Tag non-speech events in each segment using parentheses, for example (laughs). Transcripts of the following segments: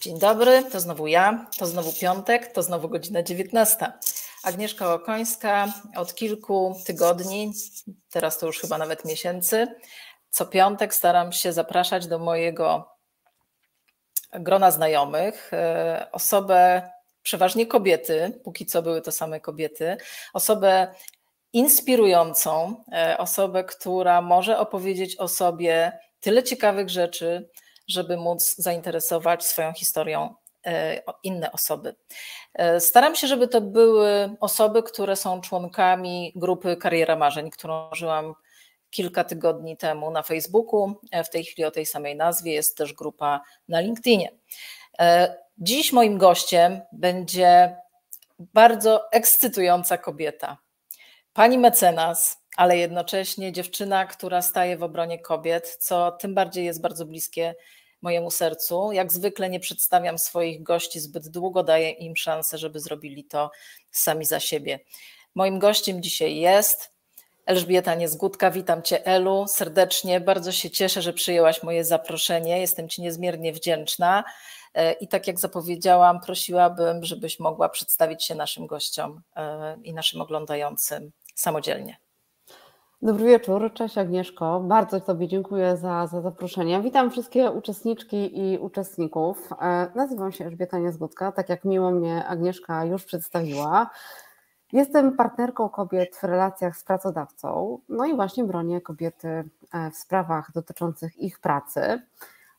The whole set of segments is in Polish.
Dzień dobry, to znowu ja, to znowu piątek, to znowu godzina 19. Agnieszka Okońska od kilku tygodni, teraz to już chyba nawet miesięcy, co piątek staram się zapraszać do mojego grona znajomych e, osobę, przeważnie kobiety, póki co były to same kobiety, osobę inspirującą, e, osobę, która może opowiedzieć o sobie tyle ciekawych rzeczy, żeby móc zainteresować swoją historią e, inne osoby. E, staram się, żeby to były osoby, które są członkami grupy Kariera Marzeń, którą żyłam kilka tygodni temu na Facebooku. E, w tej chwili o tej samej nazwie jest też grupa na LinkedInie. Dziś moim gościem będzie bardzo ekscytująca kobieta. Pani mecenas, ale jednocześnie dziewczyna, która staje w obronie kobiet, co tym bardziej jest bardzo bliskie mojemu sercu. Jak zwykle nie przedstawiam swoich gości zbyt długo, daję im szansę, żeby zrobili to sami za siebie. Moim gościem dzisiaj jest Elżbieta Niezgódka. Witam Cię, Elu, serdecznie. Bardzo się cieszę, że przyjęłaś moje zaproszenie. Jestem Ci niezmiernie wdzięczna. E, I tak jak zapowiedziałam, prosiłabym, żebyś mogła przedstawić się naszym gościom e, i naszym oglądającym samodzielnie. Dobry wieczór, cześć Agnieszko. Bardzo Tobie dziękuję za, za zaproszenie. Witam wszystkie uczestniczki i uczestników. E, nazywam się Elżbieta Niezgódka, tak jak miło mnie Agnieszka już przedstawiła. Jestem partnerką kobiet w relacjach z pracodawcą, no i właśnie bronię kobiety e, w sprawach dotyczących ich pracy.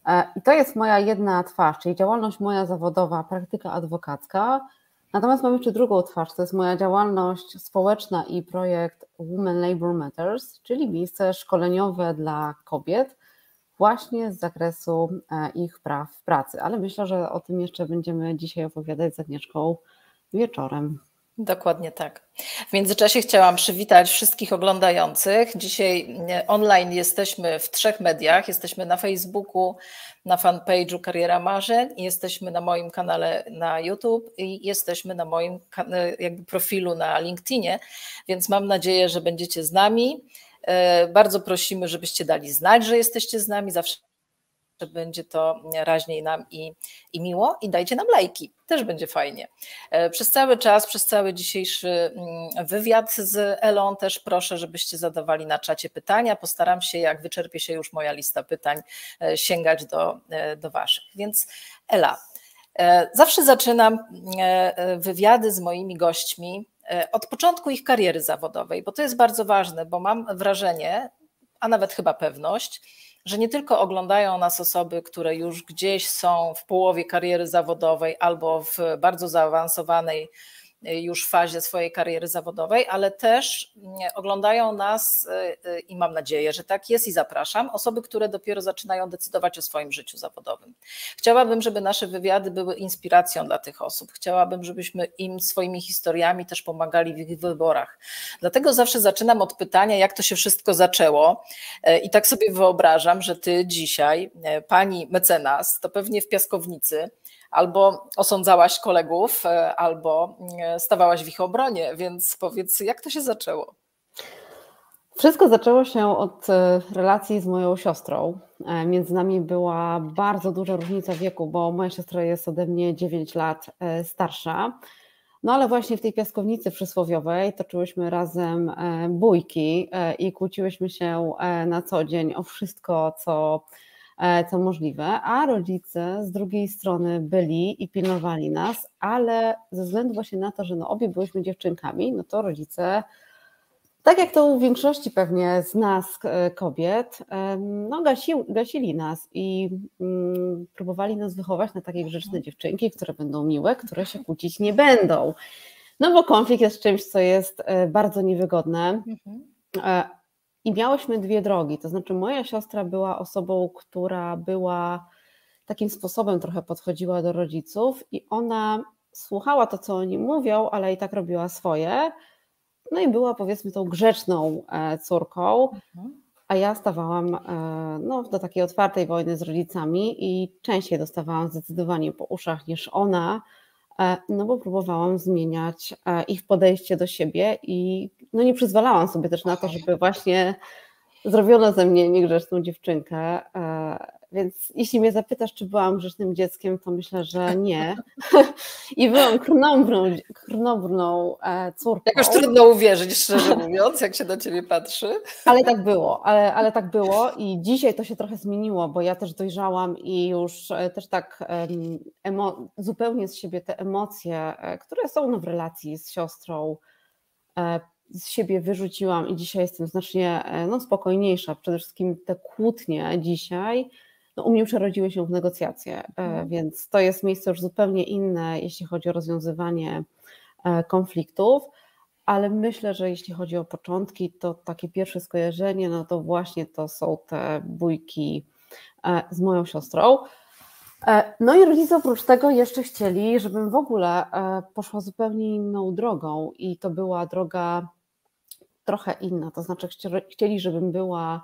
E, I to jest moja jedna twarz, czyli działalność moja zawodowa, praktyka adwokacka, Natomiast mam jeszcze drugą twarz, to jest moja działalność społeczna i projekt Women Labour Matters, czyli miejsce szkoleniowe dla kobiet właśnie z zakresu e, ich praw w pracy. Ale myślę, że o tym jeszcze będziemy dzisiaj opowiadać z Agnieszką wieczorem. Dokładnie tak. W międzyczasie chciałam przywitać wszystkich oglądających. Dzisiaj e, online jesteśmy w trzech mediach. Jesteśmy na Facebooku, na fanpage'u Kariera Marzeń, jesteśmy na moim kanale na YouTube i jesteśmy na moim e, jakby profilu na LinkedInie, więc mam nadzieję, że będziecie z nami. E, bardzo prosimy, żebyście dali znać, że jesteście z nami. Zawsze będzie to raźniej nam i, i miło i dajcie nam lajki, też będzie fajnie. E, przez cały czas, przez cały dzisiejszy mm, wywiad z Elą też proszę, żebyście zadawali na czacie pytania. Postaram się, jak wyczerpie się już moja lista pytań, e, sięgać do, e, do waszych. Więc Ela, zawsze zaczynam wywiady z moimi gośćmi od początku ich kariery zawodowej, bo to jest bardzo ważne, bo mam wrażenie, a nawet chyba pewność, że nie tylko oglądają nas osoby, które już gdzieś są w połowie kariery zawodowej albo w bardzo zaawansowanej już fazie swojej kariery zawodowej, ale też mm, oglądają nas y, y, i mam nadzieję, że tak jest i zapraszam, osoby, które dopiero zaczynają decydować o swoim życiu zawodowym. Chciałabym, żeby nasze wywiady były inspiracją dla tych osób. Chciałabym, żebyśmy im swoimi historiami też pomagali w ich wyborach. Dlatego zawsze zaczynam od pytania, jak to się wszystko zaczęło. E, I tak sobie wyobrażam, że ty dzisiaj, e, pani mecenas, to pewnie w piaskownicy, albo osądzałaś kolegów, e, albo e, stawałaś w ich obronie, więc powiedz, jak to się zaczęło? Wszystko zaczęło się od e, relacji z moją siostrą. Między nami była bardzo duża różnica wieku, bo moja siostra jest ode mnie 9 lat starsza. No ale właśnie w tej piaskownicy przysłowiowej toczyłyśmy razem bójki i kłóciłyśmy się na co dzień o wszystko, co co możliwe, a rodzice z drugiej strony byli i pilnowali nas, ale ze względu właśnie na to, że no obie byłyśmy dziewczynkami, no to rodzice, tak jak to u większości pewnie z nas e, kobiet, no gasi, gasili nas i mm, próbowali nas wychować na takie grzeczne dziewczynki, które będą miłe, które się kłócić nie będą. No bo konflikt jest czymś, co jest e, bardzo niewygodne. I miałyśmy dwie drogi, to znaczy moja siostra była osobą, która była takim sposobem trochę podchodziła do rodziców i ona słuchała to, co oni mówią, ale i tak robiła swoje. No i była powiedzmy tą grzeczną e, córką, mhm. a ja stawałam e, no, do takiej otwartej wojny z rodzicami i częściej dostawałam zdecydowanie po uszach niż ona, no bo próbowałam zmieniać ich podejście do siebie i no nie przyzwalałam sobie też na to, żeby właśnie zrobiono ze mnie niegrzeczną dziewczynkę. E, Więc jeśli mnie zapytasz, czy byłam grzecznym dzieckiem, to myślę, że nie. (laughs) I byłam krnąbrną, krnąbrną e, córką. Jakoś trudno uwierzyć, szczerze mówiąc, jak się na ciebie patrzy. Ale tak było, ale, ale tak było i dzisiaj to się trochę zmieniło, bo ja też dojrzałam i już e, też tak emo- zupełnie z siebie te emocje, które są no, w relacji z siostrą, z siebie wyrzuciłam i dzisiaj jestem znacznie e, no, spokojniejsza. Przede wszystkim te kłótnie dzisiaj no, u mnie przerodziły się w negocjacje, mhm. więc to jest miejsce już zupełnie inne, jeśli chodzi o rozwiązywanie e, konfliktów. Ale myślę, że jeśli chodzi o początki, to takie pierwsze skojarzenie, no to właśnie to są te bójki z moją siostrą. No i rodzice oprócz tego jeszcze chcieli, żebym w ogóle poszła zupełnie inną drogą i to była droga trochę inna, to znaczy chcieli, żebym była e,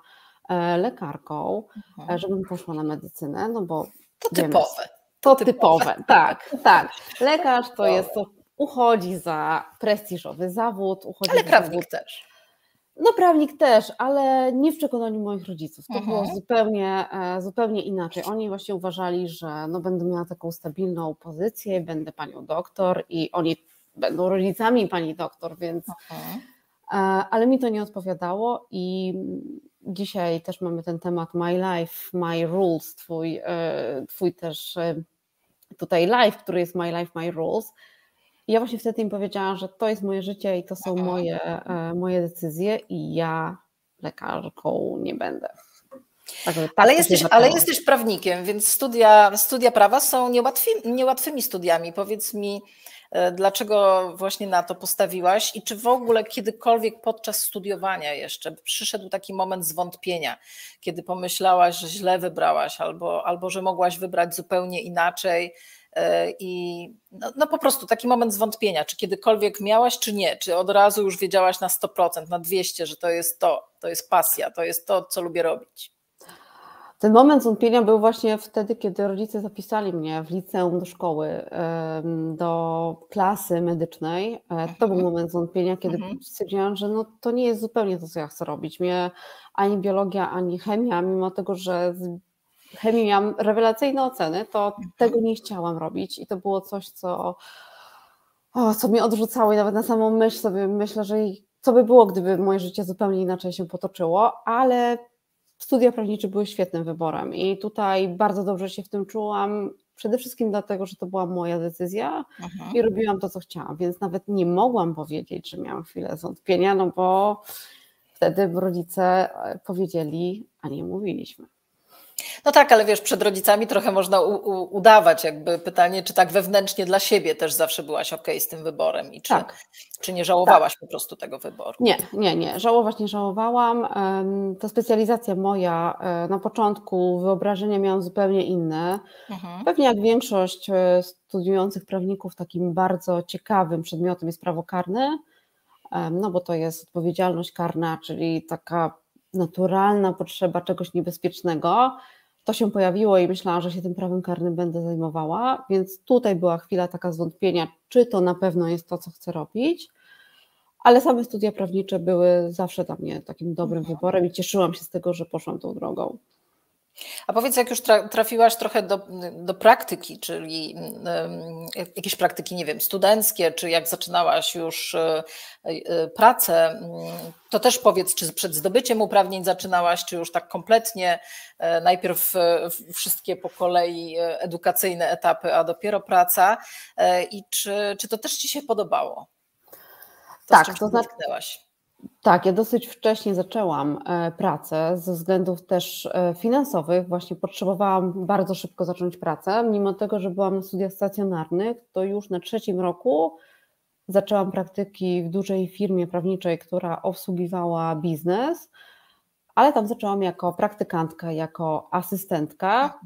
lekarką, mhm. E, żebym poszła na medycynę, no bo to wiemy, typowe. To typowe, typowe. (laughs) tak, tak. Lekarz to jest, to uchodzi za prestiżowy zawód. Uchodzi Ale prawnik zawód. też. No prawnik też, ale nie w przekonaniu moich rodziców. To mhm. było zupełnie, e, zupełnie inaczej. Oni właśnie uważali, że no będę miała taką stabilną pozycję, będę panią doktor i oni będą rodzicami pani doktor, więc mhm. E, ale mi to nie odpowiadało i dzisiaj też mamy ten temat My Life, My Rules, twój, e, twój też e, tutaj live, który jest My Life, My Rules. I ja właśnie wtedy im powiedziałam, że to jest moje życie i to są moje, moje decyzje i ja lekarzką nie będę. Tak ale, jesteś, ale jesteś prawnikiem, więc studia, studia prawa są niełatwi, niełatwymi studiami. Powiedz mi, dlaczego właśnie na to postawiłaś i czy w ogóle kiedykolwiek podczas studiowania jeszcze przyszedł taki moment zwątpienia, kiedy pomyślałaś, że źle wybrałaś albo, albo że mogłaś wybrać zupełnie inaczej e, i no, no, po prostu taki moment zwątpienia, czy kiedykolwiek miałaś, czy nie, czy od razu już wiedziałaś na 100%, na 200, że to jest to, to jest pasja, to jest to, co lubię robić. Ten moment zwątpienia był właśnie wtedy, kiedy rodzice zapisali mnie w liceum do szkoły, do klasy medycznej. E, to był mhm. moment zwątpienia, kiedy mhm. stwierdziłam, że no, to nie jest zupełnie to, co ja chcę robić. Mnie ani biologia, ani chemia, mimo tego, że z chemii miałam rewelacyjne oceny, to mhm. tego nie chciałam robić i to było coś, co, o, co mnie odrzucało i nawet na samą myśl sobie myślę, że co by było, gdyby moje życie zupełnie inaczej się potoczyło, ale studia prawnicze były świetnym wyborem i tutaj bardzo dobrze się w tym czułam. Przede wszystkim dlatego, że to była moja decyzja mhm. i robiłam to, co chciałam, więc nawet nie mogłam powiedzieć, że miałam chwilę zwątpienia, no bo wtedy rodzice powiedzieli, a nie mówiliśmy. No tak, ale wiesz, przed rodzicami trochę można udawać, jakby pytanie, czy tak wewnętrznie dla siebie też zawsze byłaś ok z tym wyborem i czy, tak. czy nie żałowałaś tak. po prostu tego wyboru? Nie, nie, nie, żałować nie żałowałam. Ta specjalizacja moja e, na początku wyobrażenia miałam zupełnie inne. Mhm. Pewnie jak większość e, studiujących prawników, takim bardzo ciekawym przedmiotem jest prawo karne, no bo to jest odpowiedzialność karna, czyli taka naturalna potrzeba czegoś niebezpiecznego, to się pojawiło i myślałam, że się tym prawem karnym będę zajmowała, więc tutaj była chwila taka zwątpienia, czy to na pewno jest to, co chcę robić, ale same studia prawnicze były zawsze dla mnie takim dobrym mhm. wyborem i cieszyłam się z tego, że poszłam tą drogą. A powiedz, jak już trafiłaś trochę do, do praktyki, czyli jakieś praktyki, nie wiem, studenckie, czy jak zaczynałaś już e, e, pracę, mm, to też powiedz, czy przed zdobyciem uprawnień zaczynałaś, czy już tak kompletnie, e, najpierw wszystkie po kolei edukacyjne etapy, a dopiero praca i czy, czy to też Ci się podobało? To, tak, to znaczy, tak, ja dosyć wcześnie zaczęłam e, pracę ze względów też e, finansowych. Właśnie potrzebowałam bardzo szybko zacząć pracę. Mimo tego, że byłam na studiach stacjonarnych, to już na trzecim roku zaczęłam praktyki w dużej firmie prawniczej, która obsługiwała biznes, ale tam zaczęłam jako praktykantka, jako asystentka,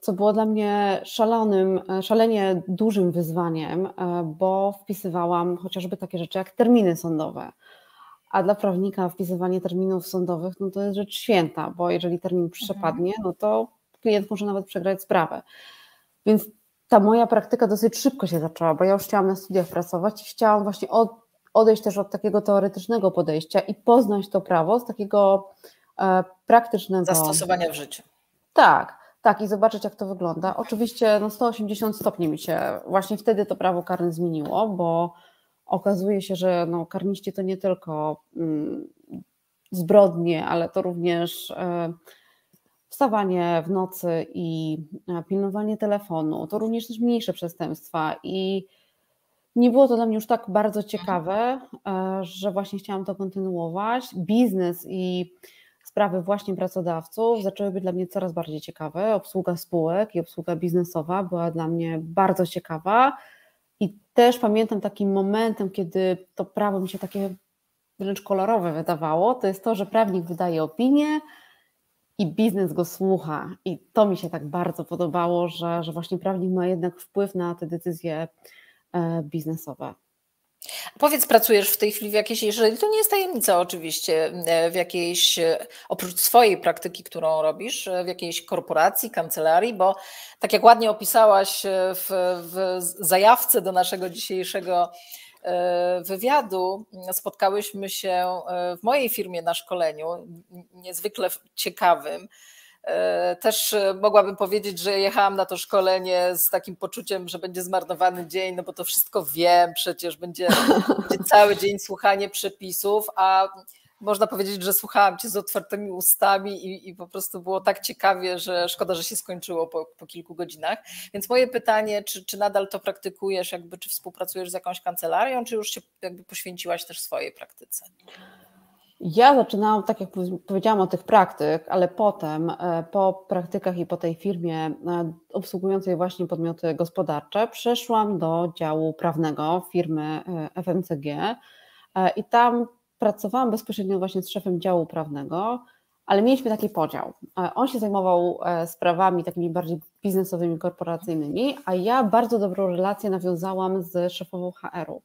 co było dla mnie szalonym, e, szalenie dużym wyzwaniem, bo wpisywałam chociażby takie rzeczy jak terminy sądowe a dla prawnika wpisywanie terminów sądowych no to jest rzecz święta, bo jeżeli termin przepadnie, no to klient może nawet przegrać sprawę. Więc ta moja praktyka dosyć szybko się zaczęła, bo ja już chciałam na studiach pracować i chciałam właśnie od, odejść też od takiego teoretycznego podejścia i poznać to prawo z takiego e, praktycznego zastosowania w życiu. Tak, tak, i zobaczyć, jak to wygląda. Oczywiście no 180 stopni mi się właśnie wtedy to prawo karne zmieniło, bo okazuje się, że no, karniści to nie tylko mm, zbrodnie, ale to również e, wstawanie w nocy i e, pilnowanie telefonu, to również też mniejsze przestępstwa i nie było to dla mnie już tak bardzo ciekawe, e, że właśnie chciałam to kontynuować. Biznes i sprawy właśnie pracodawców zaczęły być dla mnie coraz bardziej ciekawe. Obsługa spółek i obsługa biznesowa była dla mnie bardzo ciekawa. Też pamiętam takim momentem, kiedy to prawo mi się takie wręcz kolorowe wydawało, to jest to, że prawnik wydaje opinię i biznes go słucha. I to mi się tak bardzo podobało, że, że właśnie prawnik ma jednak wpływ na te decyzje e, biznesowe. Powiedz, pracujesz w tej chwili w jakiejś, jeżeli to nie jest tajemnica oczywiście, e, w jakiejś, e, oprócz swojej praktyki, którą robisz, w jakiejś korporacji, kancelarii, bo tak jak ładnie opisałaś w, w zajawce do naszego dzisiejszego E, wywiadu spotkałyśmy się e, w mojej firmie na szkoleniu, niezwykle ciekawym. E, też mogłabym powiedzieć, że jechałam na to szkolenie z takim poczuciem, że będzie zmarnowany dzień, no bo to wszystko wiem, przecież będzie, (laughs) będzie cały dzień słuchanie przepisów, a można powiedzieć, że słuchałam cię z otwartymi ustami i, i po prostu było tak ciekawie, że szkoda, że się skończyło po, po kilku godzinach. Więc moje pytanie, czy, czy nadal to praktykujesz, jakby, czy współpracujesz z jakąś kancelarią, czy już się jakby poświęciłaś też swojej praktyce? Ja zaczynałam, tak jak powiedziałam o tych praktyk, ale potem e, po praktykach i po tej firmie e, obsługującej właśnie podmioty gospodarcze przeszłam do działu prawnego firmy e, FMCG i tam pracowałam bezpośrednio właśnie z szefem działu prawnego, ale mieliśmy taki podział. On się zajmował sprawami takimi bardziej biznesowymi, korporacyjnymi, a ja bardzo dobrą relację nawiązałam z szefową HR-u.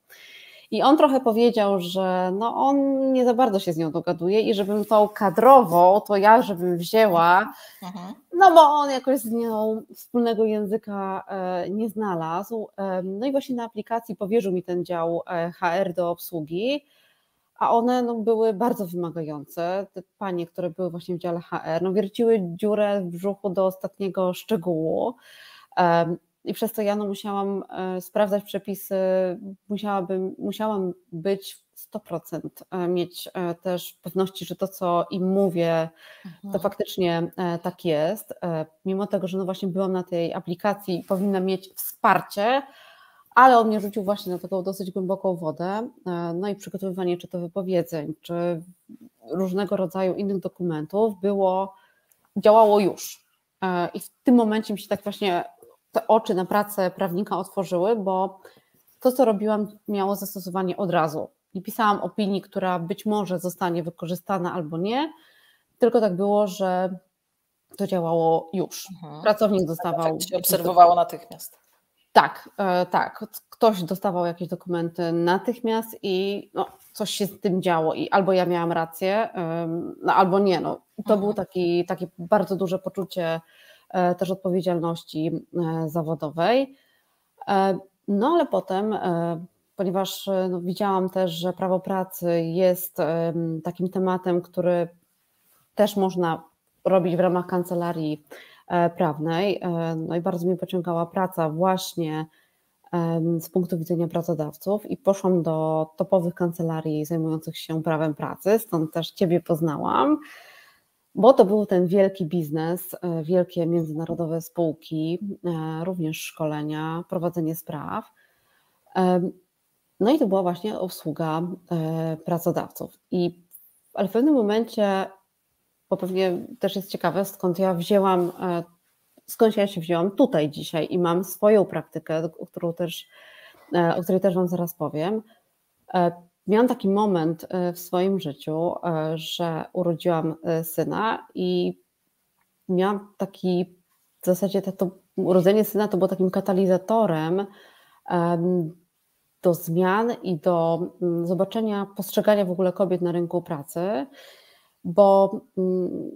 I on trochę powiedział, że no on nie za bardzo się z nią dogaduje i żebym tą kadrową, to ja żebym wzięła, mhm. no bo on jakoś z nią wspólnego języka e, nie znalazł. No i właśnie na aplikacji powierzył mi ten dział HR do obsługi a one no, były bardzo wymagające. Te panie, które były właśnie w dziale HR, no, wierciły dziurę w brzuchu do ostatniego szczegółu. I przez to ja no, musiałam e, sprawdzać przepisy, musiałabym, musiałam być 100% e, mieć e, też pewności, że to, co im mówię, to mhm. faktycznie tak jest. Mimo tego, że no właśnie byłam na tej aplikacji, powinna mieć wsparcie, ale on mnie rzucił właśnie na taką dosyć głęboką wodę. No i przygotowywanie czy to wypowiedzeń, czy różnego rodzaju innych dokumentów było, działało już. I w tym momencie mi się tak właśnie te oczy na pracę prawnika otworzyły, bo to, co robiłam, miało zastosowanie od razu. Nie pisałam opinii, która być może zostanie wykorzystana albo nie, tylko tak było, że to działało już. Mhm. Pracownik dostawał. Tak się obserwowało natychmiast. Tak, e, tak. Ktoś dostawał jakieś dokumenty natychmiast i no, coś się z tym działo i albo ja miałam rację, no, albo nie. No. To mhm. było taki, takie bardzo duże poczucie też odpowiedzialności e, zawodowej. No ale potem, ponieważ no, widziałam też, że prawo pracy jest takim tematem, który też można robić w ramach kancelarii E, prawnej. E, no i bardzo mnie pociągała praca właśnie z punktu widzenia pracodawców i poszłam do topowych kancelarii zajmujących się prawem pracy, stąd też Ciebie poznałam, bo to był ten wielki biznes, e, wielkie międzynarodowe spółki, również szkolenia, prowadzenie spraw. No i to była właśnie obsługa pracodawców. I ale w pewnym momencie bo pewnie też jest ciekawe, skąd ja wzięłam, e, skąd ja się wzięłam tutaj dzisiaj i mam swoją praktykę, o, którą też, e, o której też Wam zaraz powiem. Miałam taki moment w swoim życiu, że urodziłam syna i miałam taki, w zasadzie to urodzenie syna to było takim katalizatorem do zmian i do mm, zobaczenia, postrzegania w ogóle kobiet na rynku pracy bo mm,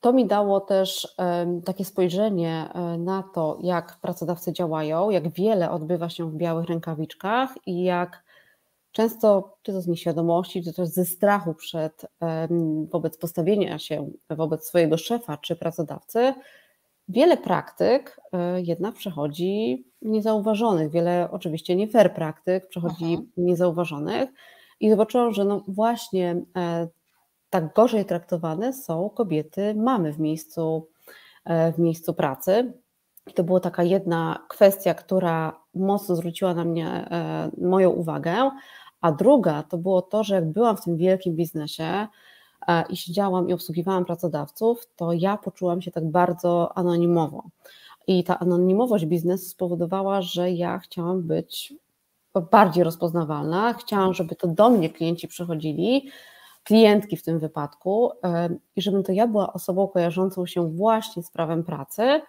to mi dało też takie spojrzenie e, na to, jak pracodawcy działają, jak wiele odbywa się w białych rękawiczkach i jak często czy to z nieświadomości, czy też ze strachu przed wobec postawienia się wobec swojego szefa czy pracodawcy, wiele praktyk e, jednak przechodzi niezauważonych, wiele oczywiście nie fair praktyk przechodzi Aha. niezauważonych i zobaczyłam, że no właśnie e, tak gorzej traktowane są kobiety, mamy w miejscu, e, w miejscu pracy. I to była taka jedna kwestia, która mocno zwróciła na mnie moją uwagę, a druga to było to, że jak byłam w tym wielkim biznesie, i siedziałam i obsługiwałam pracodawców, to ja poczułam się tak bardzo anonimowo. I ta anonimowość biznesu spowodowała, że ja chciałam być bardziej rozpoznawalna, chciałam, żeby to do mnie klienci przychodzili, klientki w tym wypadku, i żebym to ja była osobą kojarzącą się właśnie z prawem pracy,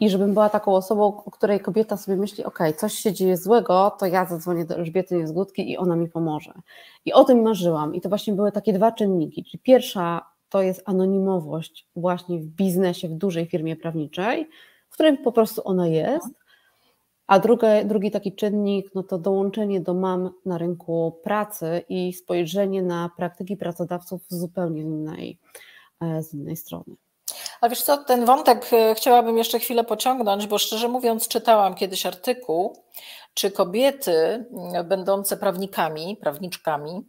i żebym była taką osobą, o której kobieta sobie myśli, ok, coś się dzieje złego, to ja zadzwonię do Elżbiety Niezgódki i ona mi pomoże. I o tym marzyłam i to właśnie były takie dwa czynniki, czyli pierwsza to jest anonimowość właśnie w biznesie, w dużej firmie prawniczej, w której po prostu ona jest, a drugi, taki czynnik, no to dołączenie do mam na rynku pracy i spojrzenie na praktyki pracodawców zupełnie innej, e, z innej strony. A wiesz co, ten wątek e, chciałabym jeszcze chwilę pociągnąć, bo szczerze mówiąc czytałam kiedyś artykuł, czy kobiety będące prawnikami, prawniczkami,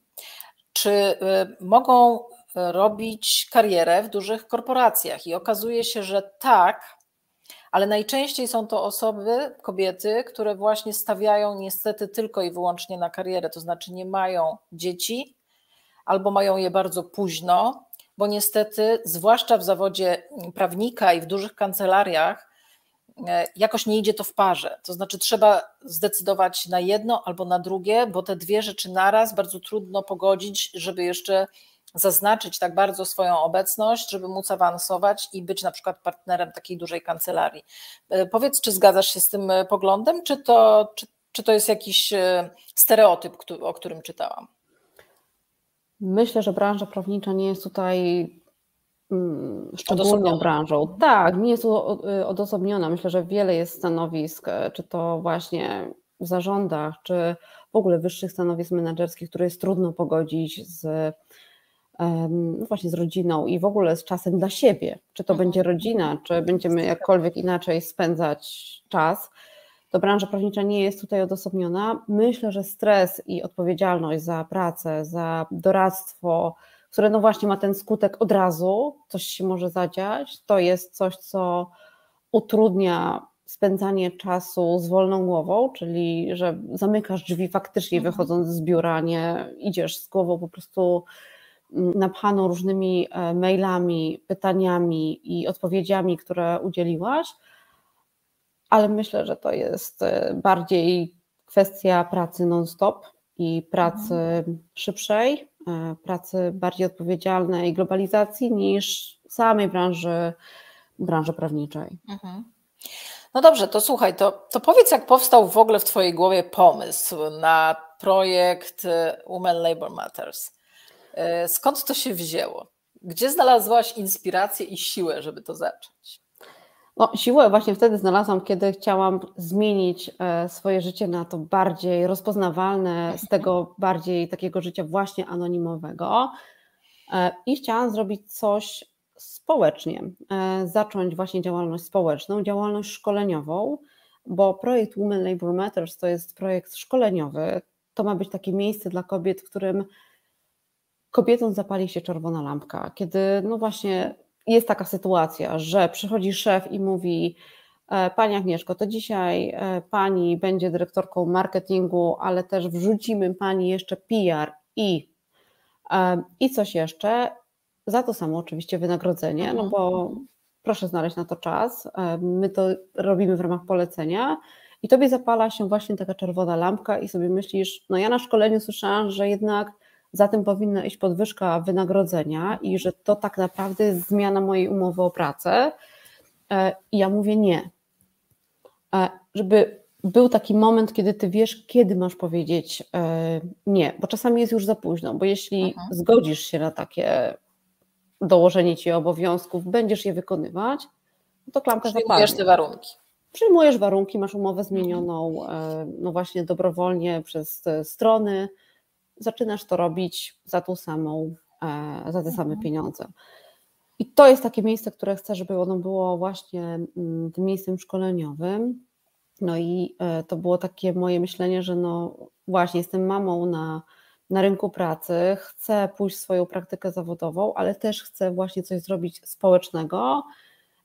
czy e, mogą robić karierę w dużych korporacjach. I okazuje się, że tak, ale najczęściej są to osoby, kobiety, które właśnie stawiają niestety tylko i wyłącznie na karierę, to znaczy nie mają dzieci albo mają je bardzo późno, bo niestety, zwłaszcza w zawodzie prawnika i w dużych kancelariach, e, jakoś nie idzie to w parze. To znaczy, trzeba zdecydować na jedno albo na drugie, bo te dwie rzeczy naraz bardzo trudno pogodzić, żeby jeszcze zaznaczyć tak bardzo swoją obecność, żeby móc awansować i być na przykład partnerem takiej dużej kancelarii. E, powiedz, czy zgadzasz się z tym e, poglądem, czy to, czy, czy to jest jakiś stereotyp, o którym czytałam? Myślę, że branża prawnicza nie jest tutaj mm, szczególną branżą. Tak, nie jest odosobniona. Myślę, że wiele jest stanowisk, e, czy to właśnie w zarządach, czy w ogóle wyższych stanowisk menedżerskich, które jest trudno pogodzić z no właśnie z rodziną i w ogóle z czasem dla siebie. Czy to mhm. będzie rodzina, czy będziemy jakkolwiek inaczej spędzać czas to branża prawnicza nie jest tutaj odosobniona. Myślę, że stres i odpowiedzialność za pracę, za doradztwo, które no właśnie ma ten skutek od razu, coś się może zadziać, to jest coś, co utrudnia spędzanie czasu z wolną głową, czyli że zamykasz drzwi faktycznie mhm. wychodząc z biura, nie idziesz z głową po prostu napchaną różnymi e, mailami, pytaniami i odpowiedziami, które udzieliłaś, ale myślę, że to jest e, bardziej kwestia pracy non-stop i pracy mhm. szybszej, e, pracy bardziej odpowiedzialnej, globalizacji niż samej branży, branży prawniczej. Mhm. No dobrze, to słuchaj, to, to powiedz, jak powstał w ogóle w Twojej głowie pomysł na projekt e, Women Labor Matters? Skąd to się wzięło? Gdzie znalazłaś inspirację i siłę, żeby to zacząć? No, siłę właśnie wtedy znalazłam, kiedy chciałam zmienić e, swoje życie na to bardziej rozpoznawalne, z tego bardziej takiego życia właśnie anonimowego e, i chciałam zrobić coś społecznie, e, zacząć właśnie działalność społeczną, działalność szkoleniową, bo projekt Women Labor Matters to jest projekt szkoleniowy. To ma być takie miejsce dla kobiet, w którym kobietom zapali się czerwona lampka, kiedy no właśnie jest taka sytuacja, że przychodzi szef i mówi: e, Pani Agnieszko, to dzisiaj e, Pani będzie dyrektorką marketingu, ale też wrzucimy Pani jeszcze PR i, e, i coś jeszcze. Za to samo oczywiście wynagrodzenie, no bo proszę znaleźć na to czas. My to robimy w ramach polecenia. I tobie zapala się właśnie taka czerwona lampka, i sobie myślisz, no ja na szkoleniu słyszałam, że jednak za tym powinna iść podwyżka wynagrodzenia i że to tak naprawdę jest zmiana mojej umowy o pracę. E, I ja mówię nie. E, żeby był taki moment, kiedy ty wiesz, kiedy masz powiedzieć e, nie, bo czasami jest już za późno, bo jeśli mhm. zgodzisz się na takie dołożenie ci obowiązków, będziesz je wykonywać, no to klamka zapadnie. Przyjmujesz te warunki. Przyjmujesz warunki, masz umowę zmienioną, no właśnie dobrowolnie przez strony, zaczynasz to robić za tą samą, za te same mhm. pieniądze. I to jest takie miejsce, które chcę, żeby ono było właśnie mm, tym miejscem szkoleniowym. No i e, to było takie moje myślenie, że no właśnie jestem mamą na, na rynku pracy, chcę pójść w swoją praktykę zawodową, ale też chcę właśnie coś zrobić społecznego,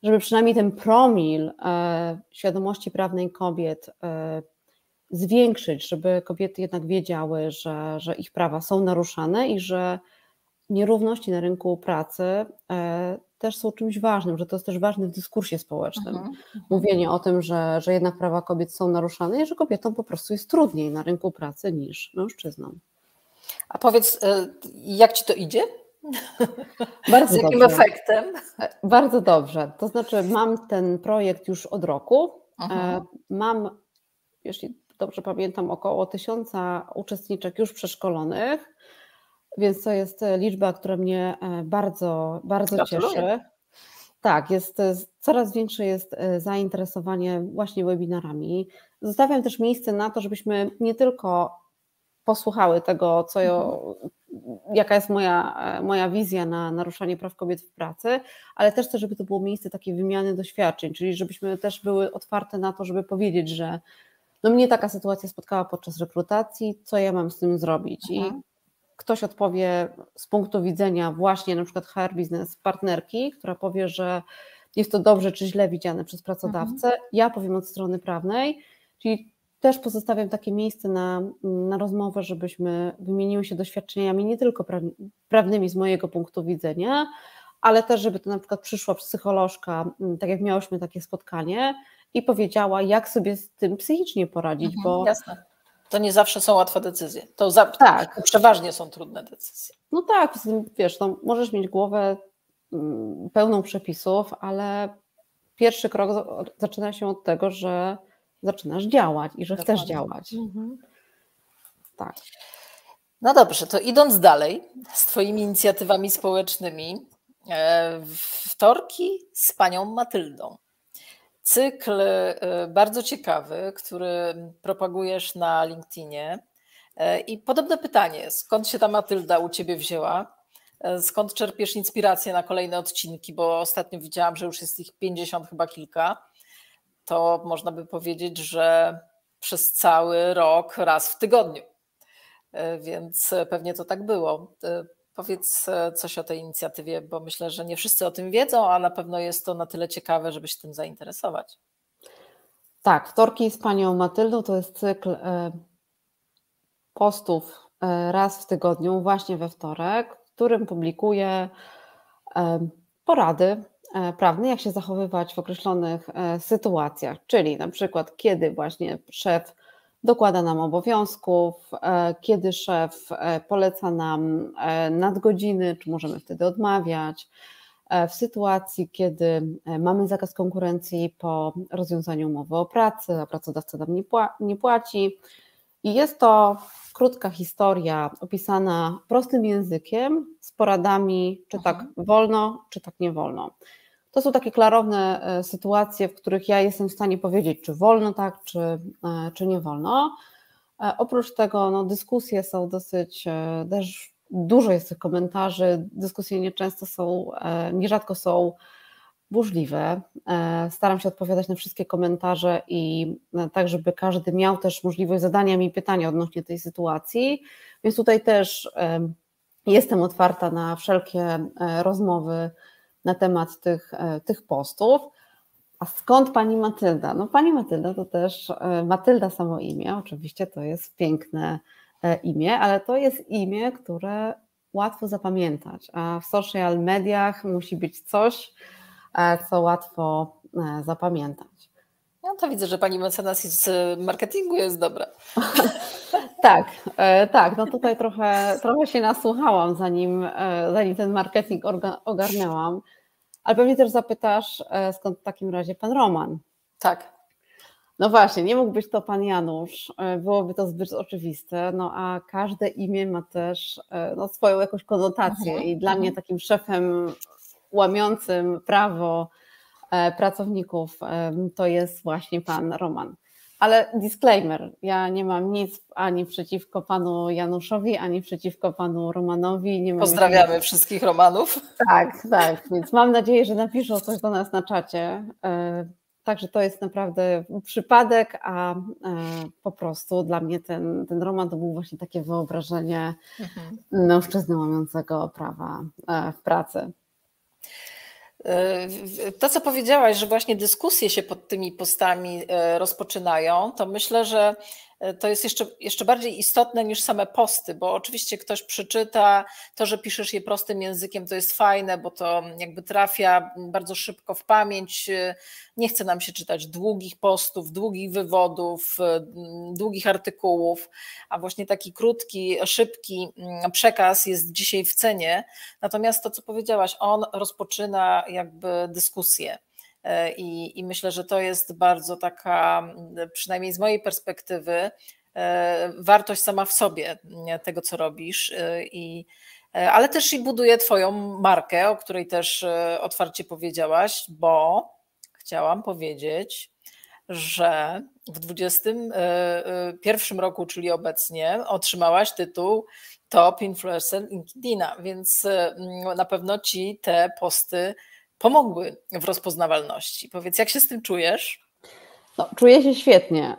żeby przynajmniej ten promil e, świadomości prawnej kobiet e, zwiększyć, żeby kobiety jednak wiedziały, że, że ich prawa są naruszane i że nierówności na rynku pracy e, też są czymś ważnym, że to jest też ważne w dyskursie społecznym. Mhm, mhm. Mówienie o tym, że, że jednak prawa kobiet są naruszane i że kobietom po prostu jest trudniej na rynku pracy niż mężczyznom. A powiedz, e, jak ci to idzie? (laughs) Bardzo Z jakim dobrze. efektem? E, bardzo dobrze. To znaczy, mam ten projekt już od roku. Mhm. Mam, jeśli dobrze pamiętam, około tysiąca uczestniczek już przeszkolonych więc to jest e, liczba, która mnie e, bardzo, bardzo cieszy. Tak, jest, e, coraz większe jest zainteresowanie właśnie webinarami. Zostawiam też miejsce na to, żebyśmy nie tylko posłuchały tego, co mhm. jaka jest moja, moja wizja na naruszanie praw kobiet w pracy, ale też to, żeby to było miejsce takiej wymiany doświadczeń, czyli żebyśmy też były otwarte na to, żeby powiedzieć, że no mnie taka sytuacja spotkała podczas rekrutacji, co ja mam z tym zrobić. I mhm ktoś odpowie z punktu widzenia właśnie na przykład HR biznes partnerki, która powie, że jest to dobrze czy źle widziane przez pracodawcę. Mhm. Ja powiem od strony prawnej, czyli też pozostawiam takie miejsce na, na rozmowę, żebyśmy wymieniły się doświadczeniami nie tylko prawnymi z mojego punktu widzenia, ale też, żeby to na przykład przyszła psycholożka, tak jak miałyśmy takie spotkanie i powiedziała, jak sobie z tym psychicznie poradzić, mhm, bo jasne to nie zawsze są łatwe decyzje. To, za, tak. to przeważnie są trudne decyzje. No tak, wiesz, no, możesz mieć głowę mm, pełną przepisów, ale pierwszy krok zaczyna się od tego, że zaczynasz działać i że Dokładnie. chcesz działać. Mhm. Tak. No dobrze, to idąc dalej z Twoimi inicjatywami społecznymi, e, wtorki z panią Matyldą. Cykl y, bardzo ciekawy, który propagujesz na LinkedInie. E, I podobne pytanie: skąd się ta Matylda u ciebie wzięła? E, skąd czerpiesz inspirację na kolejne odcinki? Bo ostatnio widziałam, że już jest ich 50 chyba kilka. To można by powiedzieć, że przez cały rok raz w tygodniu. E, więc pewnie to tak było. Powiedz e, coś o tej inicjatywie, bo myślę, że nie wszyscy o tym wiedzą, a na pewno jest to na tyle ciekawe, żeby się tym zainteresować. Tak, Wtorki z Panią Matyldą to jest cykl e, postów e, raz w tygodniu, właśnie we wtorek, w którym publikuję porady prawne, jak się zachowywać w określonych sytuacjach, czyli na przykład kiedy właśnie szef dokłada nam obowiązków, e, kiedy szef e, poleca nam e, nadgodziny, czy możemy wtedy odmawiać. W sytuacji, kiedy mamy zakaz konkurencji po rozwiązaniu umowy o pracy, a pracodawca nam nie płaci. I jest to krótka historia opisana prostym językiem, z poradami, czy tak mhm. wolno, czy tak nie wolno. To są takie klarowne e, sytuacje, w których ja jestem w stanie powiedzieć, czy wolno tak, czy, e, czy nie wolno. E, oprócz tego no, dyskusje są dosyć, też dużo jest tych komentarzy, dyskusje nieczęsto są, nierzadko są burzliwe. Staram się odpowiadać na wszystkie komentarze i tak, żeby każdy miał też możliwość zadania mi pytania odnośnie tej sytuacji, więc tutaj też jestem otwarta na wszelkie rozmowy na temat tych, e, tych postów. A skąd pani Matylda? No pani Matylda to też e, Matylda samo imię, oczywiście to jest piękne e, imię, ale to jest imię, które łatwo zapamiętać, a w social mediach musi być coś, co łatwo zapamiętać. No to widzę, że pani mecenas z marketingu jest dobra. (laughs) tak, tak. No tutaj trochę, trochę się nasłuchałam, zanim, zanim ten marketing ogarnęłam. Ale pewnie też zapytasz, e, skąd w takim razie pan Roman? Tak. No właśnie, nie mógł być to pan Janusz, e, byłoby to zbyt oczywiste, no a każde imię ma też e, no, swoją jakąś konotację mhm. i dla mhm. mnie takim szefem łamiącym prawo pracowników to jest właśnie pan Roman. Ale disclaimer, ja nie mam nic ani przeciwko panu Januszowi, ani przeciwko panu Romanowi. Nie Pozdrawiamy nic... wszystkich Romanów. Tak, tak, więc mam nadzieję, że napiszą coś do nas na czacie. E, także to jest naprawdę przypadek, a e, po prostu dla mnie ten, ten roman to był właśnie takie wyobrażenie mhm. mężczyzny łamiącego prawa e, w pracy. To, co powiedziałaś, że właśnie dyskusje się pod tymi postami e, rozpoczynają, to myślę, że to jest jeszcze, jeszcze bardziej istotne niż same posty, bo oczywiście ktoś przeczyta, to, że piszesz je prostym językiem, to jest fajne, bo to jakby trafia bardzo szybko w pamięć. E, nie chce nam się czytać długich postów, długich wywodów, e, długich artykułów, a właśnie taki krótki, szybki mm, przekaz jest dzisiaj w cenie. Natomiast to, co powiedziałaś, on rozpoczyna jakby dyskusję. E, I, I myślę, że to jest bardzo taka, przynajmniej z mojej perspektywy, e, wartość sama w sobie tego, co robisz. E, I, ale też i buduje Twoją markę, o której też otwarcie powiedziałaś, bo chciałam powiedzieć, że w 2021 roku, czyli obecnie, otrzymałaś tytuł Top Influencer LinkedIna, więc na pewno Ci te posty pomogły w rozpoznawalności. Powiedz, jak się z tym czujesz? No, czuję się świetnie,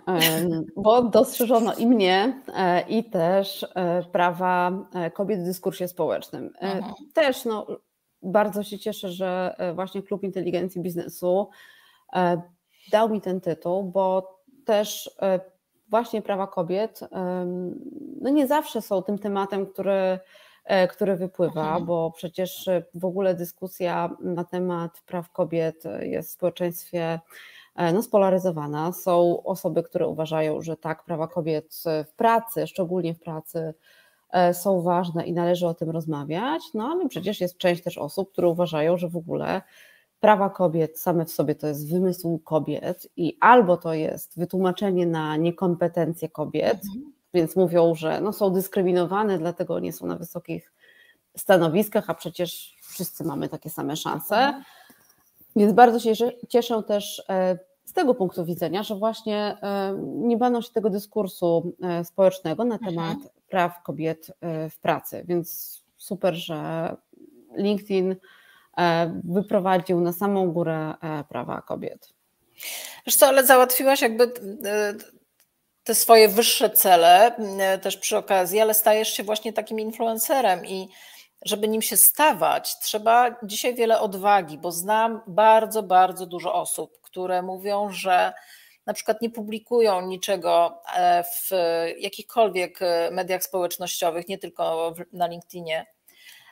bo dostrzeżono i mnie, e, i też e, prawa e, kobiet w dyskursie społecznym. Mhm. Też no, bardzo się cieszę, że właśnie Klub Inteligencji Biznesu dał mi ten tytuł, bo też właśnie prawa kobiet no nie zawsze są tym tematem, który który wypływa, mhm. bo przecież w ogóle dyskusja na temat praw kobiet jest w społeczeństwie e, no, spolaryzowana. Są osoby, które uważają, że tak, prawa kobiet w pracy, szczególnie w pracy, e, są ważne i należy o tym rozmawiać, no ale przecież jest część też osób, które uważają, że w ogóle prawa kobiet same w sobie to jest wymysł kobiet i albo to jest wytłumaczenie na niekompetencje kobiet, mhm więc mówią, że no są dyskryminowane, dlatego nie są na wysokich stanowiskach, a przecież wszyscy mamy takie same szanse. Więc bardzo się cieszę też e, z tego punktu widzenia, że właśnie e, nie baną się tego dyskursu e, społecznego na mhm. temat praw kobiet w pracy, więc super, że LinkedIn wyprowadził na samą górę prawa kobiet. Wiesz co, ale załatwiłaś jakby te swoje wyższe cele mm, też przy okazji, ale stajesz się właśnie takim influencerem i żeby nim się stawać, trzeba dzisiaj wiele odwagi, bo znam bardzo, bardzo dużo osób, które mówią, że na przykład nie publikują niczego e, w jakichkolwiek e, mediach społecznościowych, nie tylko na LinkedInie,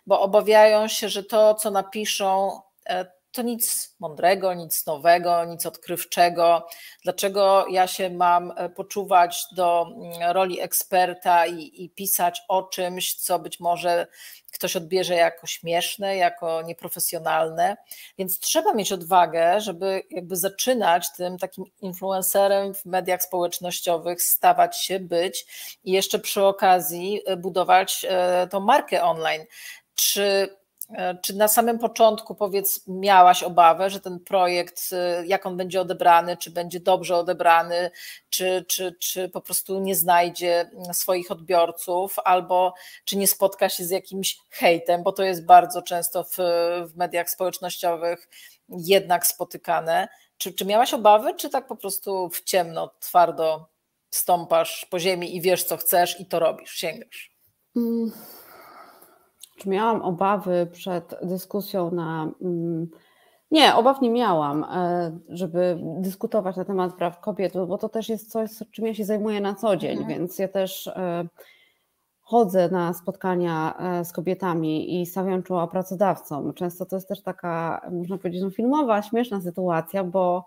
bo obawiają się, że to, co napiszą, e, to nic mądrego, nic nowego, nic odkrywczego. Dlaczego ja się mam e, poczuwać do mm, roli eksperta i, i, pisać o czymś, co być może ktoś odbierze jako śmieszne, jako nieprofesjonalne. Więc trzeba mieć odwagę, żeby jakby zaczynać tym takim influencerem w mediach społecznościowych, stawać się, być i jeszcze przy okazji e, budować e, tą markę online. Czy czy na samym początku, powiedz, miałaś obawę, że ten projekt, e, jak on będzie odebrany, czy będzie dobrze odebrany, czy, czy, czy po prostu nie znajdzie swoich odbiorców, albo czy nie spotka się z jakimś hejtem, bo to jest bardzo często w, w mediach społecznościowych jednak spotykane. Czy, czy miałaś obawy, czy tak po prostu w ciemno, twardo stąpasz po ziemi i wiesz, co chcesz i to robisz, sięgasz? Mm czy miałam obawy przed dyskusją na. Mm, nie, obaw nie miałam, e, żeby dyskutować na temat praw kobiet, bo to też jest coś, czym ja się zajmuję na co dzień, mhm. więc ja też e, chodzę na spotkania e, z kobietami i stawiam czoła pracodawcom. Często to jest też taka, można powiedzieć, no, filmowa, śmieszna sytuacja, bo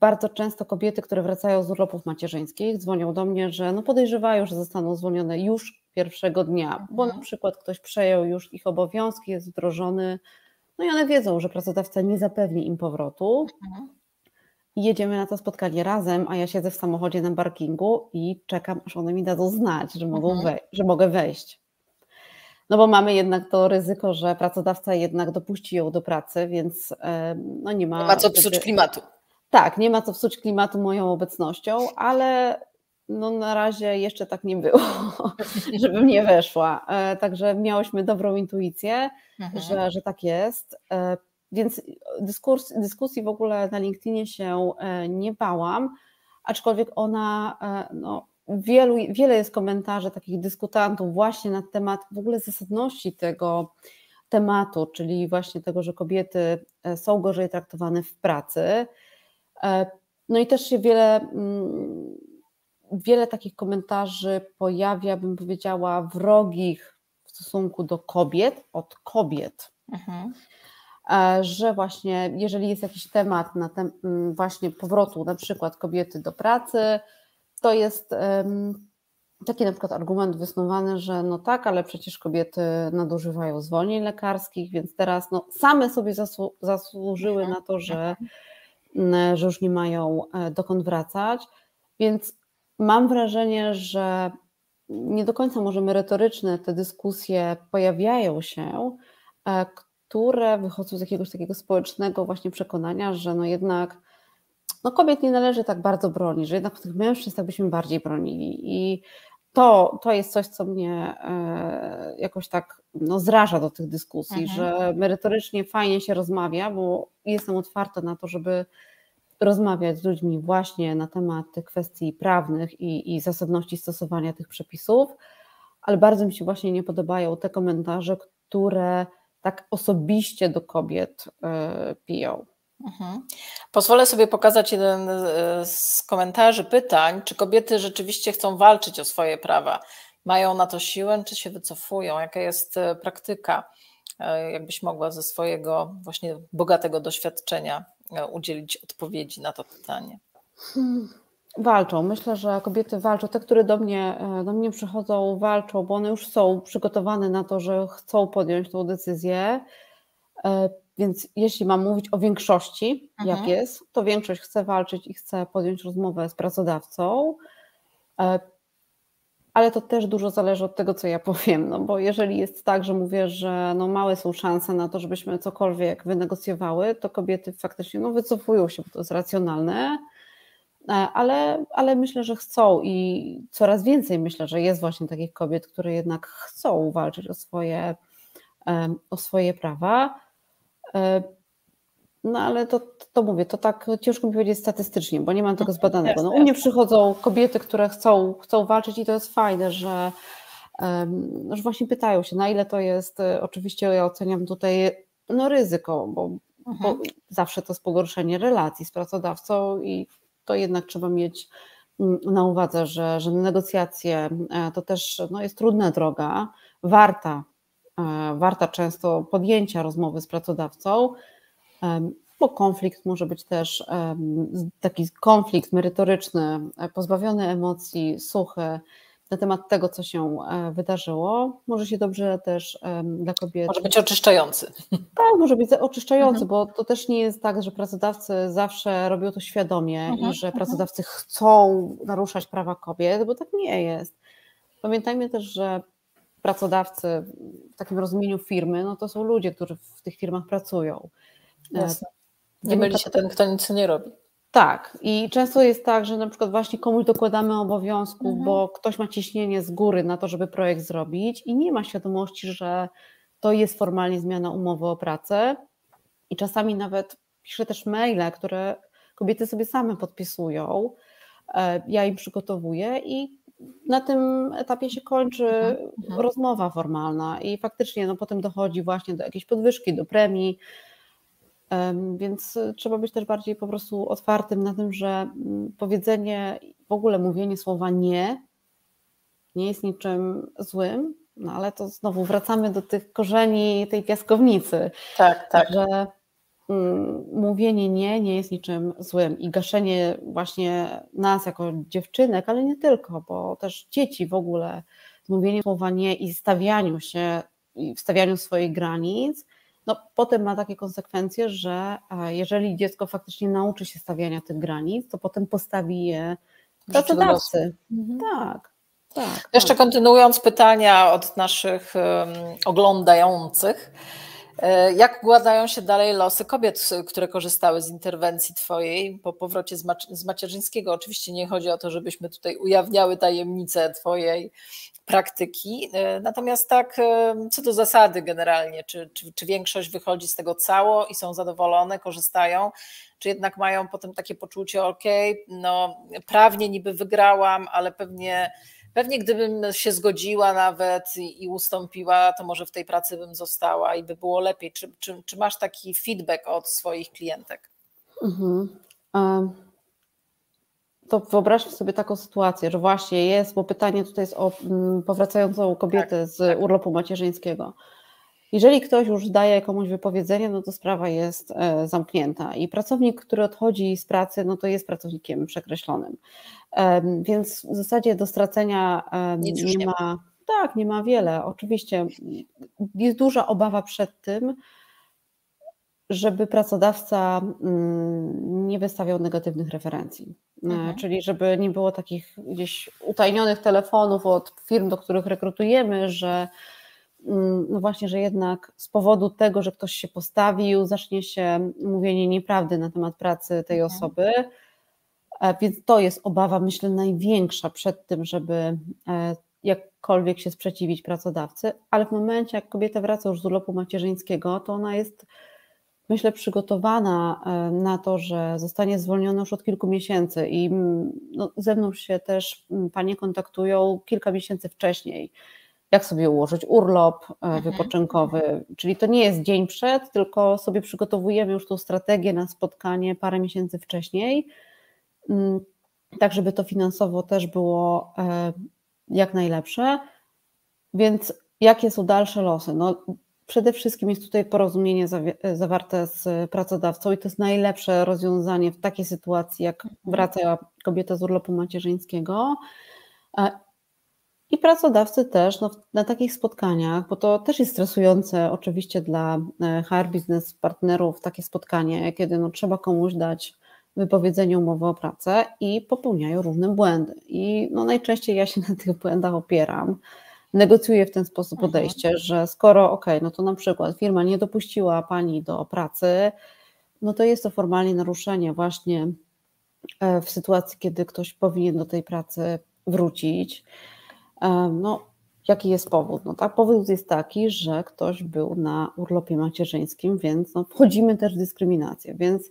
bardzo często kobiety, które wracają z urlopów macierzyńskich, dzwonią do mnie, że no podejrzewają, że zostaną zwolnione już pierwszego dnia, bo mhm. na przykład ktoś przejął już ich obowiązki, jest wdrożony, no i one wiedzą, że pracodawca nie zapewni im powrotu. Mhm. I jedziemy na to spotkanie razem, a ja siedzę w samochodzie na parkingu i czekam, aż one mi dadzą znać, że, mogą mhm. że mogę wejść. No bo mamy jednak to ryzyko, że pracodawca jednak dopuści ją do pracy, więc no nie ma. Nie ma co psuć klimatu. Tak, nie ma co psuć klimatu moją obecnością, ale no na razie jeszcze tak nie było, (laughs) żebym nie weszła. E, także miałyśmy dobrą intuicję, mhm. że, że tak jest. E, więc dyskurs, dyskusji w ogóle na LinkedInie się e, nie bałam, aczkolwiek ona, no, wielu, wiele jest komentarzy takich dyskutantów właśnie na temat w ogóle zasadności tego tematu, czyli właśnie tego, że kobiety są gorzej traktowane w pracy. No i też się wiele mm, wiele takich komentarzy pojawia, bym powiedziała, wrogich w stosunku do kobiet, od kobiet. Mhm. E, że właśnie, jeżeli jest jakiś temat na tem, właśnie powrotu na przykład kobiety do pracy, to jest um, taki na przykład argument wysnuwany, że no tak, ale przecież kobiety nadużywają zwolnień lekarskich, więc teraz no, same sobie zasłu zasłużyły mhm. na to, że, mhm. że już nie mają e, dokąd wracać. Więc mam wrażenie, że nie do końca może merytoryczne te dyskusje pojawiają się, e, które wychodzą z jakiegoś takiego społecznego właśnie przekonania, że no jednak no kobiet nie należy tak bardzo bronić, że jednak tych mężczyzn tak byśmy bardziej bronili i to, to jest coś, co mnie e, jakoś tak no, zraża do tych dyskusji, mhm. że merytorycznie fajnie się rozmawia, bo jestem otwarta na to, żeby rozmawiać z ludźmi właśnie na temat tych kwestii prawnych i, i zasadności stosowania tych przepisów, ale bardzo mi się właśnie nie podobają te komentarze, które tak osobiście do kobiet y, piją. Mhm. Pozwolę sobie pokazać jeden e, z komentarzy, pytań, czy kobiety rzeczywiście chcą walczyć o swoje prawa. Mają na to siłę, czy się wycofują? Jaka jest e, praktyka? Jakbyś mogła ze swojego właśnie bogatego doświadczenia udzielić odpowiedzi na to pytanie? Hmm. Walczą. Myślę, że kobiety walczą. Te, które do mnie, e, do mnie przychodzą, walczą, bo one już są przygotowane na to, że chcą podjąć tą decyzję. E, więc jeśli mam mówić o większości, mhm. jak jest, to większość chce walczyć i chce podjąć rozmowę z pracodawcą ale to też dużo zależy od tego, co ja powiem, no bo jeżeli jest tak, że mówię, że no małe są szanse na to, żebyśmy cokolwiek wynegocjowały, to kobiety faktycznie no wycofują się, bo to jest racjonalne, e, ale, ale myślę, że chcą i coraz więcej myślę, że jest właśnie takich kobiet, które jednak chcą walczyć o swoje, o swoje prawa. No ale to, to mówię, to tak ciężko mi powiedzieć statystycznie, bo nie mam tego zbadanego. No, u mnie przychodzą kobiety, które chcą, chcą walczyć i to jest fajne, że, że właśnie pytają się, na ile to jest, e, oczywiście ja oceniam tutaj no, ryzyko, bo, mhm. bo zawsze to jest pogorszenie relacji z pracodawcą i to jednak trzeba mieć mm, na uwadze, że, że negocjacje e, to też no, jest trudna droga, warta, e, warta często podjęcia rozmowy z pracodawcą, bo konflikt może być też taki konflikt merytoryczny, e, pozbawiony emocji, suchy na temat tego, co się e, wydarzyło. Może się dobrze też dla kobiet. Może być oczyszczający. Tak, może być oczyszczający, mhm. bo to też nie jest tak, że pracodawcy zawsze robią to świadomie mhm. i że mhm. pracodawcy mhm. chcą naruszać prawa kobiet, bo tak nie jest. Pamiętajmy też, że pracodawcy w takim rozumieniu firmy, no to są ludzie, którzy w tych firmach pracują. Jasne. Nie myli się ten, kto nic nie robi. Tak, i często jest tak, że na przykład właśnie komuś dokładamy obowiązków, mhm. bo ktoś ma ciśnienie z góry na to, żeby projekt zrobić i nie ma świadomości, że to jest formalnie zmiana umowy o pracę. I czasami nawet piszę też maile, które kobiety sobie same podpisują. E, ja im przygotowuję i na tym etapie się kończy mhm. mhm. rozmowa formalna i faktycznie no, potem dochodzi właśnie do jakiejś podwyżki, do premii, więc y, trzeba być też bardziej po prostu otwartym na tym, że mm, powiedzenie, w ogóle mówienie słowa nie, nie jest niczym złym, no ale to znowu wracamy do tych korzeni tej piaskownicy. Tak, tak. Że mm, mówienie nie nie jest niczym złym i gaszenie właśnie nas jako dziewczynek, ale nie tylko, bo też dzieci w ogóle, mówienie słowa nie i stawianiu się, i wstawianiu swoich granic, no, potem ma takie konsekwencje, że e, jeżeli dziecko faktycznie nauczy się stawiania tych granic, to potem postawi je pracodawcy. Mhm. Tak. Tak, Jeszcze tak. kontynuując pytania od naszych um, oglądających, E, jak układają się dalej losy kobiet, które korzystały z interwencji Twojej po powrocie z macierzyńskiego? Oczywiście nie chodzi o to, żebyśmy tutaj ujawniały tajemnice Twojej praktyki. E, natomiast tak, e, co do zasady generalnie, czy, czy, czy większość wychodzi z tego cało i są zadowolone, korzystają, czy jednak mają potem takie poczucie, ok, no prawnie niby wygrałam, ale pewnie Pewnie gdybym się zgodziła nawet i, i, ustąpiła, to może w tej pracy bym została i by było lepiej. Czy, czy, czy masz taki feedback od swoich klientek? Mhm. To wyobraźmy sobie taką sytuację, że właśnie jest, bo pytanie tutaj jest o mm, powracającą kobietę tak, z tak. urlopu macierzyńskiego. Jeżeli ktoś już daje komuś wypowiedzenie, no to sprawa jest e, zamknięta i pracownik, który odchodzi z pracy, no to jest pracownikiem przekreślonym. Więc w zasadzie do stracenia nie, nie ma. Tak, nie ma wiele. Oczywiście jest duża obawa przed tym, żeby pracodawca mm, nie wystawiał negatywnych referencji. E, mhm. Czyli żeby nie było takich gdzieś utajnionych telefonów od firm, do których rekrutujemy, że Mm, no właśnie, że jednak z powodu tego, że ktoś się postawił, zacznie się mówienie nieprawdy na temat pracy tej mhm. osoby. E, więc to jest obawa, myślę, największa przed tym, żeby e, jakkolwiek się sprzeciwić pracodawcy, ale w momencie, jak kobieta wraca już z urlopu macierzyńskiego, to ona jest, myślę, przygotowana e, na to, że zostanie zwolniona już od kilku miesięcy i mm, no, ze mną się też mm, panie kontaktują kilka miesięcy wcześniej jak sobie ułożyć urlop e, mhm. wypoczynkowy. Czyli to nie jest dzień przed, tylko sobie przygotowujemy już tą strategię na spotkanie parę miesięcy wcześniej, mm, tak żeby to finansowo też było e, jak najlepsze. Więc jakie są dalsze losy? No, przede wszystkim jest tutaj porozumienie zawarte z pracodawcą i to jest najlepsze rozwiązanie w takiej sytuacji, jak mhm. wraca kobieta z urlopu macierzyńskiego. E, i pracodawcy też no, na takich spotkaniach, bo to też jest stresujące oczywiście dla e, HR biznes partnerów takie spotkanie, kiedy no, trzeba komuś dać wypowiedzenie umowy o pracę i popełniają różne błędy. I no, najczęściej ja się na tych błędach opieram. Negocjuję w ten sposób podejście, mhm. że skoro ok, no to na przykład firma nie dopuściła pani do pracy, no to jest to formalnie naruszenie właśnie e, w sytuacji, kiedy ktoś powinien do tej pracy wrócić. No, jaki jest powód? No tak, powód jest taki, że ktoś był na urlopie macierzyńskim, więc no, wchodzimy też w dyskryminację. Więc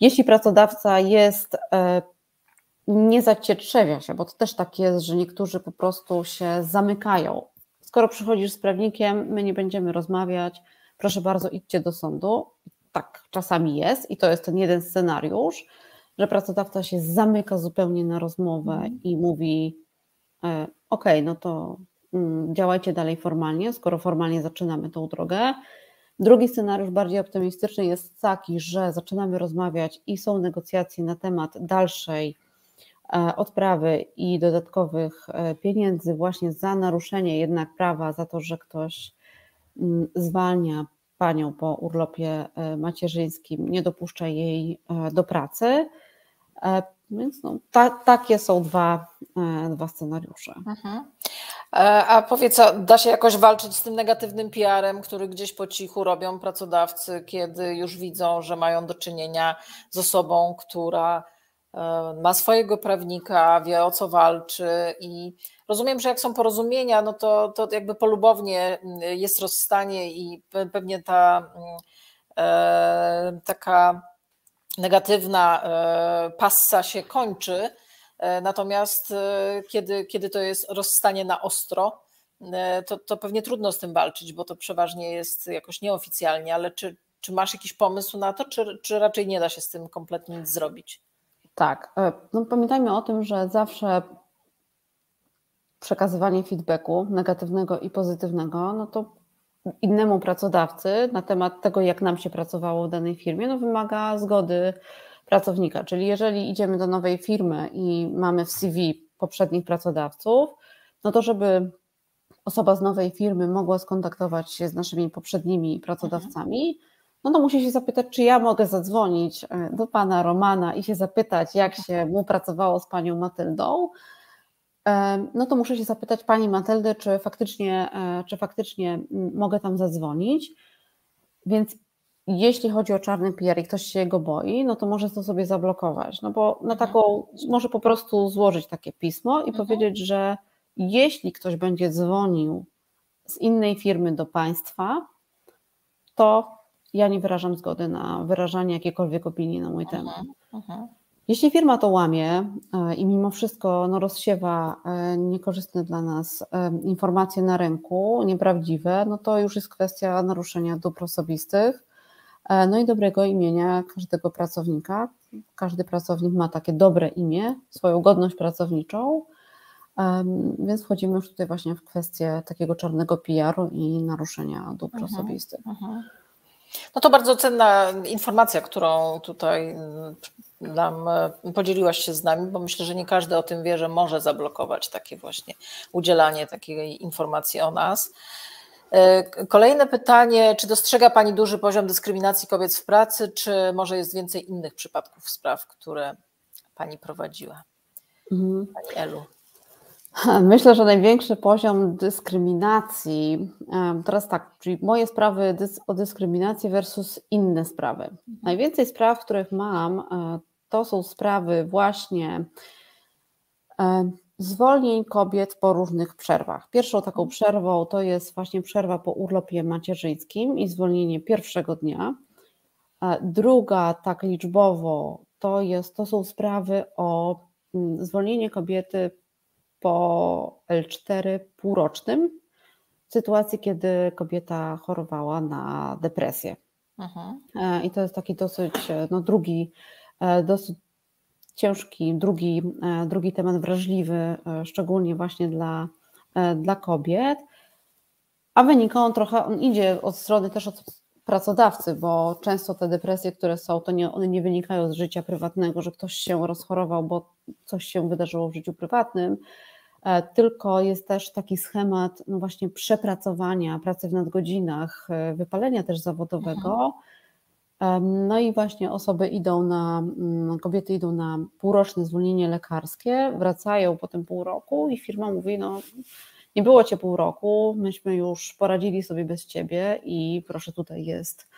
jeśli pracodawca jest, e, nie zacietrzewia się, bo to też tak jest, że niektórzy po prostu się zamykają. Skoro przychodzisz z prawnikiem, my nie będziemy rozmawiać, proszę bardzo, idźcie do sądu. Tak czasami jest i to jest ten jeden scenariusz, że pracodawca się zamyka zupełnie na rozmowę mm. i mówi: e, ok, no to mm, działajcie dalej formalnie, skoro formalnie zaczynamy tą drogę. Drugi scenariusz, bardziej optymistyczny, jest taki, że zaczynamy rozmawiać i są negocjacje na temat dalszej odprawy i dodatkowych e, pieniędzy właśnie za naruszenie jednak prawa, za to, że ktoś mm, zwalnia panią po urlopie e, macierzyńskim, nie dopuszcza jej do pracy. Więc no, ta, takie są dwa, e, dwa scenariusze. Mhm. E, a powiedz, da się jakoś walczyć z tym negatywnym PR-em, który gdzieś po cichu robią pracodawcy, kiedy już widzą, że mają do czynienia z osobą, która e, ma swojego prawnika, wie o co walczy i rozumiem, że jak są porozumienia, no to, to jakby polubownie jest rozstanie i pewnie ta taka negatywna e, passa się kończy, e, natomiast e, kiedy, kiedy to jest rozstanie na ostro, to, to pewnie trudno z tym walczyć, bo to przeważnie jest jakoś nieoficjalnie, ale czy, czy masz jakiś pomysł na to, czy, czy raczej nie da się z tym kompletnie nic zrobić? Tak. No pamiętajmy o tym, że zawsze przekazywanie feedbacku negatywnego i pozytywnego, no to innemu pracodawcy na temat tego, jak nam się pracowało w danej firmie, no wymaga zgody pracownika. Czyli jeżeli idziemy do nowej firmy i mamy w CV poprzednich pracodawców, no to żeby osoba z nowej firmy mogła skontaktować się z naszymi poprzednimi pracodawcami, no to musi się zapytać, czy ja mogę zadzwonić e, do pana Romana i się zapytać, jak się mu pracowało z panią Matyldą, no to muszę się zapytać Pani Matyldy, czy faktycznie, e, czy faktycznie mogę tam zadzwonić. Więc jeśli chodzi o czarny PR i ktoś się go boi, no to może to sobie zablokować, no bo na mhm. taką, może po prostu złożyć takie pismo i mhm. powiedzieć, że jeśli ktoś będzie dzwonił z innej firmy do państwa, to ja nie wyrażam zgody na wyrażanie jakiejkolwiek opinii na mój temat. Mhm. Jeśli firma to łamie e, i mimo wszystko no, rozsiewa e, niekorzystne dla nas e, informacje na rynku, nieprawdziwe, no to już jest kwestia naruszenia dóbr osobistych, no i dobrego imienia każdego pracownika. Każdy pracownik ma takie dobre imię, swoją godność pracowniczą, więc wchodzimy już tutaj właśnie w kwestię takiego czarnego PR-u i naruszenia dóbr mhm, osobistych. Mhm. No to bardzo cenna informacja, którą tutaj mm, nam e, podzieliłaś się z nami, bo myślę, że nie każdy o tym wie, że może zablokować takie właśnie udzielanie takiej informacji o nas. E, kolejne pytanie, czy dostrzega Pani duży poziom dyskryminacji kobiet w pracy, czy może jest więcej innych przypadków spraw, które Pani prowadziła? Mhm. Pani Elu. (laughs) Myślę, że największy poziom dyskryminacji, teraz tak, czyli moje sprawy o dyskryminacji versus inne sprawy. Najwięcej spraw, których mam, e, to są sprawy właśnie e, zwolnień kobiet po różnych przerwach. Pierwszą taką przerwą to jest właśnie przerwa po urlopie macierzyńskim i zwolnienie pierwszego dnia. E, druga, tak liczbowo, to, jest, to są sprawy o mm, zwolnienie kobiety po L4 półrocznym, w sytuacji, kiedy kobieta chorowała na depresję. Aha. Mhm. E, I to jest taki dosyć, e, no drugi, e, dosyć ciężki, drugi, drugi temat wrażliwy, szczególnie właśnie dla, dla kobiet. A wynika on trochę, on idzie od strony też od pracodawcy, bo często te depresje, które są, to nie, one nie wynikają z życia prywatnego, że ktoś się rozchorował, bo coś się wydarzyło w życiu prywatnym, tylko jest też taki schemat no właśnie przepracowania, pracy w nadgodzinach, e, wypalenia też zawodowego. Mhm. No i właśnie osoby idą na, mm, kobiety idą na półroczne zwolnienie lekarskie, wracają po tym pół roku i firma mówi, no nie było cię pół roku, myśmy już poradzili sobie bez ciebie i proszę tutaj jest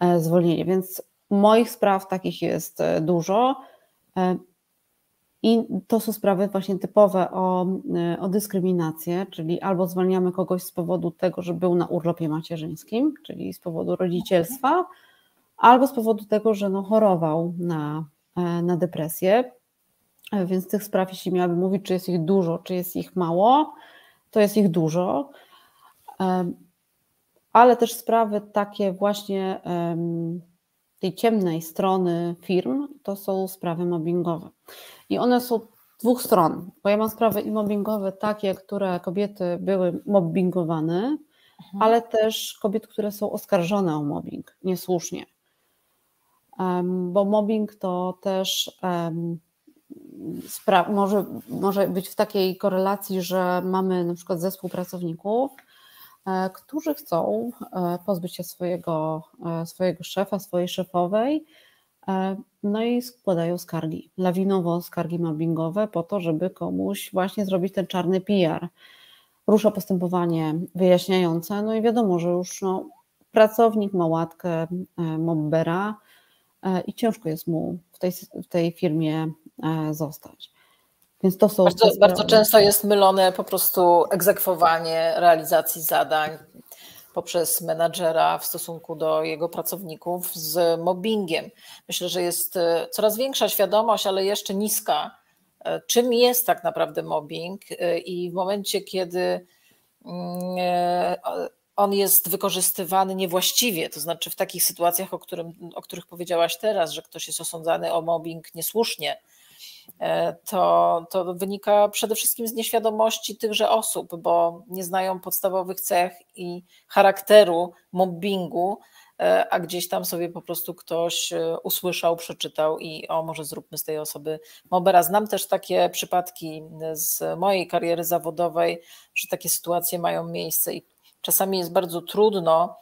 e, zwolnienie. Więc moich spraw takich jest dużo. I to są sprawy właśnie typowe o, e, o dyskryminację, czyli albo zwalniamy kogoś z powodu tego, że był na urlopie macierzyńskim, czyli z powodu rodzicielstwa, albo z powodu tego, że no chorował na, e, na depresję. E, więc tych spraw, jeśli miałabym mówić, czy jest ich dużo, czy jest ich mało, to jest ich dużo. Ale też sprawy takie właśnie tej ciemnej strony firm, to są sprawy mobbingowe. I one są dwóch stron, bo ja mam sprawy i mobbingowe takie, które kobiety były mobbingowane, mhm. ale też kobiety, które są oskarżone o mobbing niesłusznie. Um, bo mobbing to też um, może, może być w takiej korelacji, że mamy na przykład zespół pracowników, którzy chcą e, pozbyć się swojego, e, swojego szefa, swojej szefowej, E, no i składają skargi, lawinowo skargi mobbingowe po to, żeby komuś właśnie zrobić ten czarny PR. Rusza postępowanie wyjaśniające, no i wiadomo, że już no, pracownik ma łatkę e, mobbera e, i ciężko jest mu w tej, w tej firmie zostać. Więc to są bardzo, bardzo często jest mylone po prostu egzekwowanie realizacji zadań, poprzez menadżera w stosunku do jego pracowników z mobbingiem. Myślę, że jest e, coraz większa świadomość, ale jeszcze niska, e, czym jest tak naprawdę mobbing e, i w momencie, kiedy mm, on jest wykorzystywany niewłaściwie, to znaczy w takich sytuacjach, o, którym, o których powiedziałaś teraz, że ktoś jest osądzany o mobbing niesłusznie, to, to wynika przede wszystkim z nieświadomości tychże osób, bo nie znają podstawowych cech i charakteru mobbingu, e, a gdzieś tam sobie po prostu ktoś e, usłyszał, przeczytał i o, może zróbmy z tej osoby mobbera. Znam też takie przypadki z mojej kariery zawodowej, że takie sytuacje mają miejsce i czasami jest bardzo trudno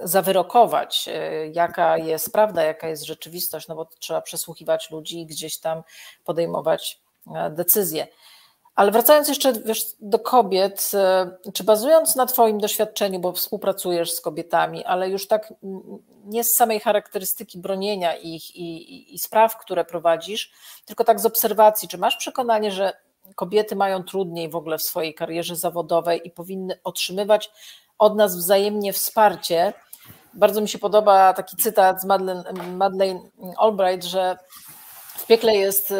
zawyrokować, e, jaka jest prawda, jaka jest rzeczywistość, no bo trzeba przesłuchiwać ludzi i gdzieś tam podejmować e, decyzje. Ale wracając jeszcze wiesz, do kobiet, e, czy bazując na Twoim doświadczeniu, bo współpracujesz z kobietami, ale już tak nie z samej charakterystyki bronienia ich i, i, i spraw, które prowadzisz, tylko tak z obserwacji, czy masz przekonanie, że kobiety mają trudniej w ogóle w swojej karierze zawodowej i powinny otrzymywać od nas wzajemnie wsparcie? Bardzo mi się podoba taki cytat z Madeleine, Madeleine Albright, że w piekle jest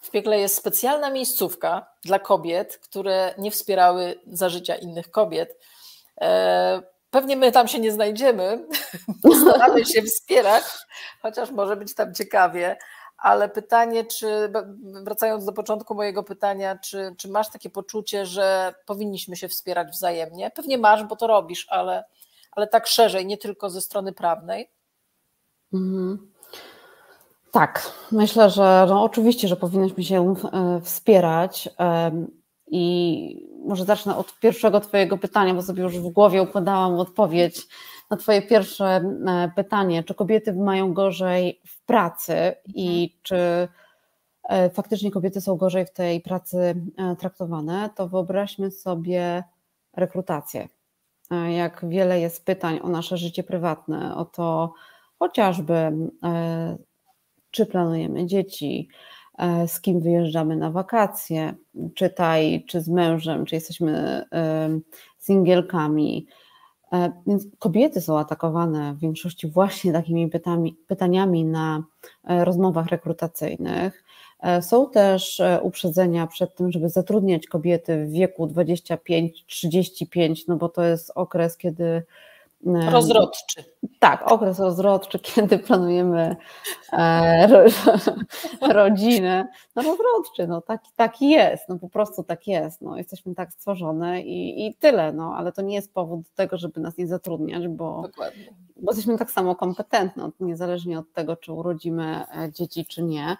w piekle jest specjalna miejscówka dla kobiet, które nie wspierały za życia innych kobiet. E, pewnie my tam się nie znajdziemy, (laughs) staramy się wspierać, chociaż może być tam ciekawie, ale pytanie, czy wracając do początku mojego pytania, czy, czy masz takie poczucie, że powinniśmy się wspierać wzajemnie? Pewnie masz, bo to robisz, ale, ale tak szerzej, nie tylko ze strony prawnej. Mhm. Tak, myślę, że no oczywiście, że powinniśmy się e, wspierać i może zacznę od pierwszego Twojego pytania, bo sobie już w głowie układałam odpowiedź na Twoje pierwsze e, pytanie, czy kobiety mają gorzej w pracy i mhm. czy e, faktycznie kobiety są gorzej w tej pracy traktowane, to wyobraźmy sobie rekrutację. Jak wiele jest pytań o nasze życie prywatne, o to chociażby czy planujemy dzieci, e, z kim wyjeżdżamy na wakacje, czytaj, czy z mężem, czy jesteśmy singielkami. E, więc kobiety są atakowane w większości właśnie takimi pytami, pytaniami na e, rozmowach rekrutacyjnych. Są też uprzedzenia przed tym, żeby zatrudniać kobiety w wieku 25-35, no bo to jest okres, kiedy Rozrodczy. Tak, okres rozrodczy, (laughs) kiedy planujemy e, ro, (laughs) rodzinę. No rozrodczy, no taki, taki jest, no po prostu tak jest. No, jesteśmy tak stworzone i, i tyle, no, ale to nie jest powód do tego, żeby nas nie zatrudniać, bo, bo jesteśmy tak samo kompetentne, niezależnie od tego, czy urodzimy e, dzieci, czy nie.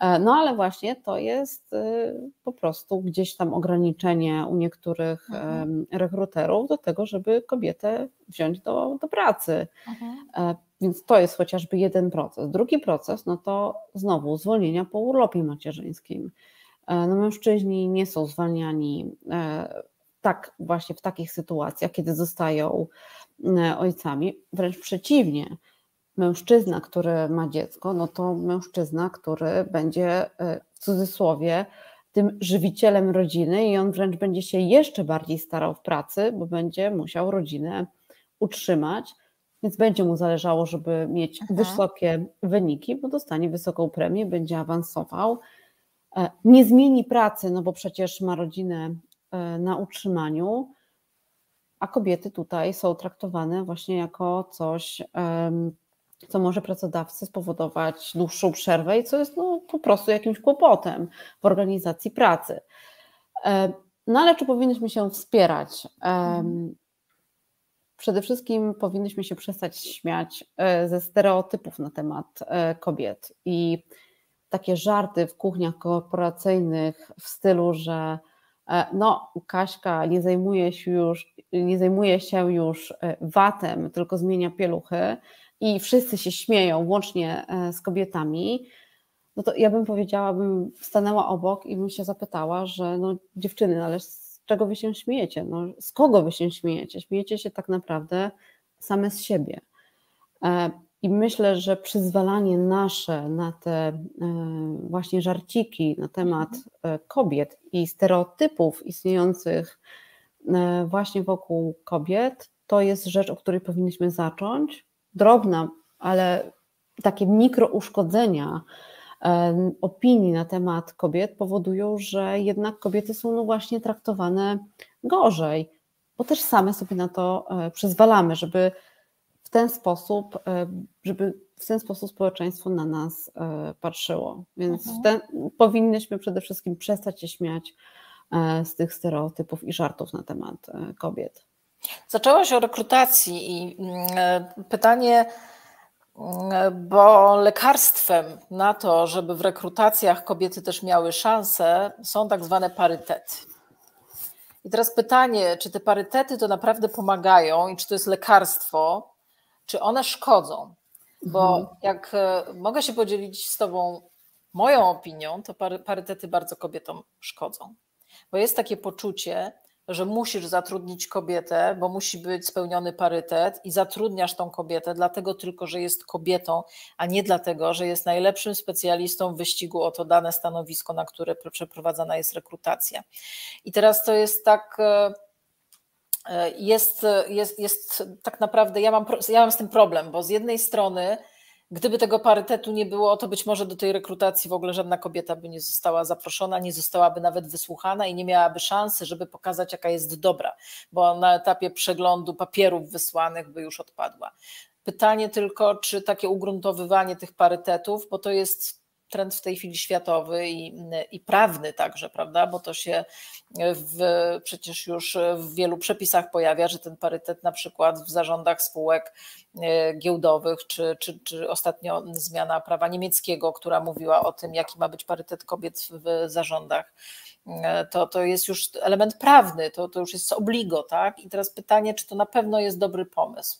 E, no ale właśnie to jest y, po prostu gdzieś tam ograniczenie u niektórych mhm. rekruterów do tego, żeby kobietę wziąć do, do pracy. Mhm. E, więc to jest chociażby jeden proces. Drugi proces, no to znowu zwolnienia po urlopie macierzyńskim. E, no mężczyźni nie są zwalniani tak właśnie w takich sytuacjach, kiedy zostają ojcami, wręcz przeciwnie mężczyzna, który ma dziecko, no to mężczyzna, który będzie e, w cudzysłowie tym żywicielem rodziny i on wręcz będzie się jeszcze bardziej starał w pracy, bo będzie musiał rodzinę utrzymać, więc będzie mu zależało, żeby mieć Aha. wysokie wyniki, bo dostanie wysoką premię, będzie awansował. E, nie zmieni pracy, no bo przecież ma rodzinę e, na utrzymaniu, a kobiety tutaj są traktowane właśnie jako coś co może pracodawcy spowodować dłuższą przerwę i co jest no, po prostu jakimś kłopotem w organizacji pracy. E, no ale czy powinniśmy się wspierać? Przede wszystkim powinniśmy się przestać śmiać e, ze stereotypów na temat e, kobiet i takie żarty w kuchniach korporacyjnych w stylu, że no Kaśka nie zajmuje się już, nie zajmuje się już watem, tylko zmienia pieluchy, i wszyscy się śmieją, łącznie e, z kobietami, no to ja bym powiedziała, bym stanęła obok i bym się zapytała, że no dziewczyny, no ale z czego wy się śmiejecie? No, z kogo wy się śmiejecie? Śmiejecie się tak naprawdę same z siebie. E, I myślę, że przyzwalanie nasze na te e, właśnie żarciki na temat kobiet i stereotypów istniejących właśnie wokół kobiet, to jest rzecz, o której powinniśmy zacząć, drobna, ale takie mikrouszkodzenia opinii na temat kobiet powodują, że jednak kobiety są no właśnie traktowane gorzej, bo też same sobie na to e, przyzwalamy, żeby w ten sposób, e, żeby w ten sposób społeczeństwo na nas e, patrzyło. Więc mhm. ten, powinnyśmy przede wszystkim przestać się śmiać z tych stereotypów i żartów na temat kobiet. Zaczęłaś o rekrutacji i mm, pytanie, mm, bo lekarstwem na to, żeby w rekrutacjach kobiety też miały szansę, są tak zwane parytety. I teraz pytanie, czy te parytety to naprawdę pomagają i czy to jest lekarstwo, czy one szkodzą? Bo mhm. jak e, mogę się podzielić z Tobą moją opinią, to parytety bardzo kobietom szkodzą. bo jest takie poczucie, że musisz zatrudnić kobietę, bo musi być spełniony parytet i zatrudniasz tą kobietę dlatego tylko, że jest kobietą, a nie dlatego, że jest najlepszym specjalistą w wyścigu o to dane stanowisko, na które przeprowadzana jest rekrutacja. I teraz to jest tak e, e, jest, jest, jest tak naprawdę, ja mam, ja mam z tym problem, bo z jednej strony Gdyby tego parytetu nie było, to być może do tej rekrutacji w ogóle żadna kobieta by nie została zaproszona, nie zostałaby nawet wysłuchana i nie miałaby szansy, żeby pokazać, jaka jest dobra, bo na etapie przeglądu papierów wysłanych by już odpadła. Pytanie tylko, czy takie ugruntowywanie tych parytetów, bo to jest trend w tej chwili światowy i, i prawny także, prawda? Bo to się w, przecież już w wielu przepisach pojawia, że ten parytet na przykład w zarządach spółek e, giełdowych, czy, czy, czy ostatnio zmiana prawa niemieckiego, która mówiła o tym, jaki ma być parytet kobiet w zarządach. E, to, to jest już element prawny, to, to już jest obligo, tak? I teraz pytanie, czy to na pewno jest dobry pomysł.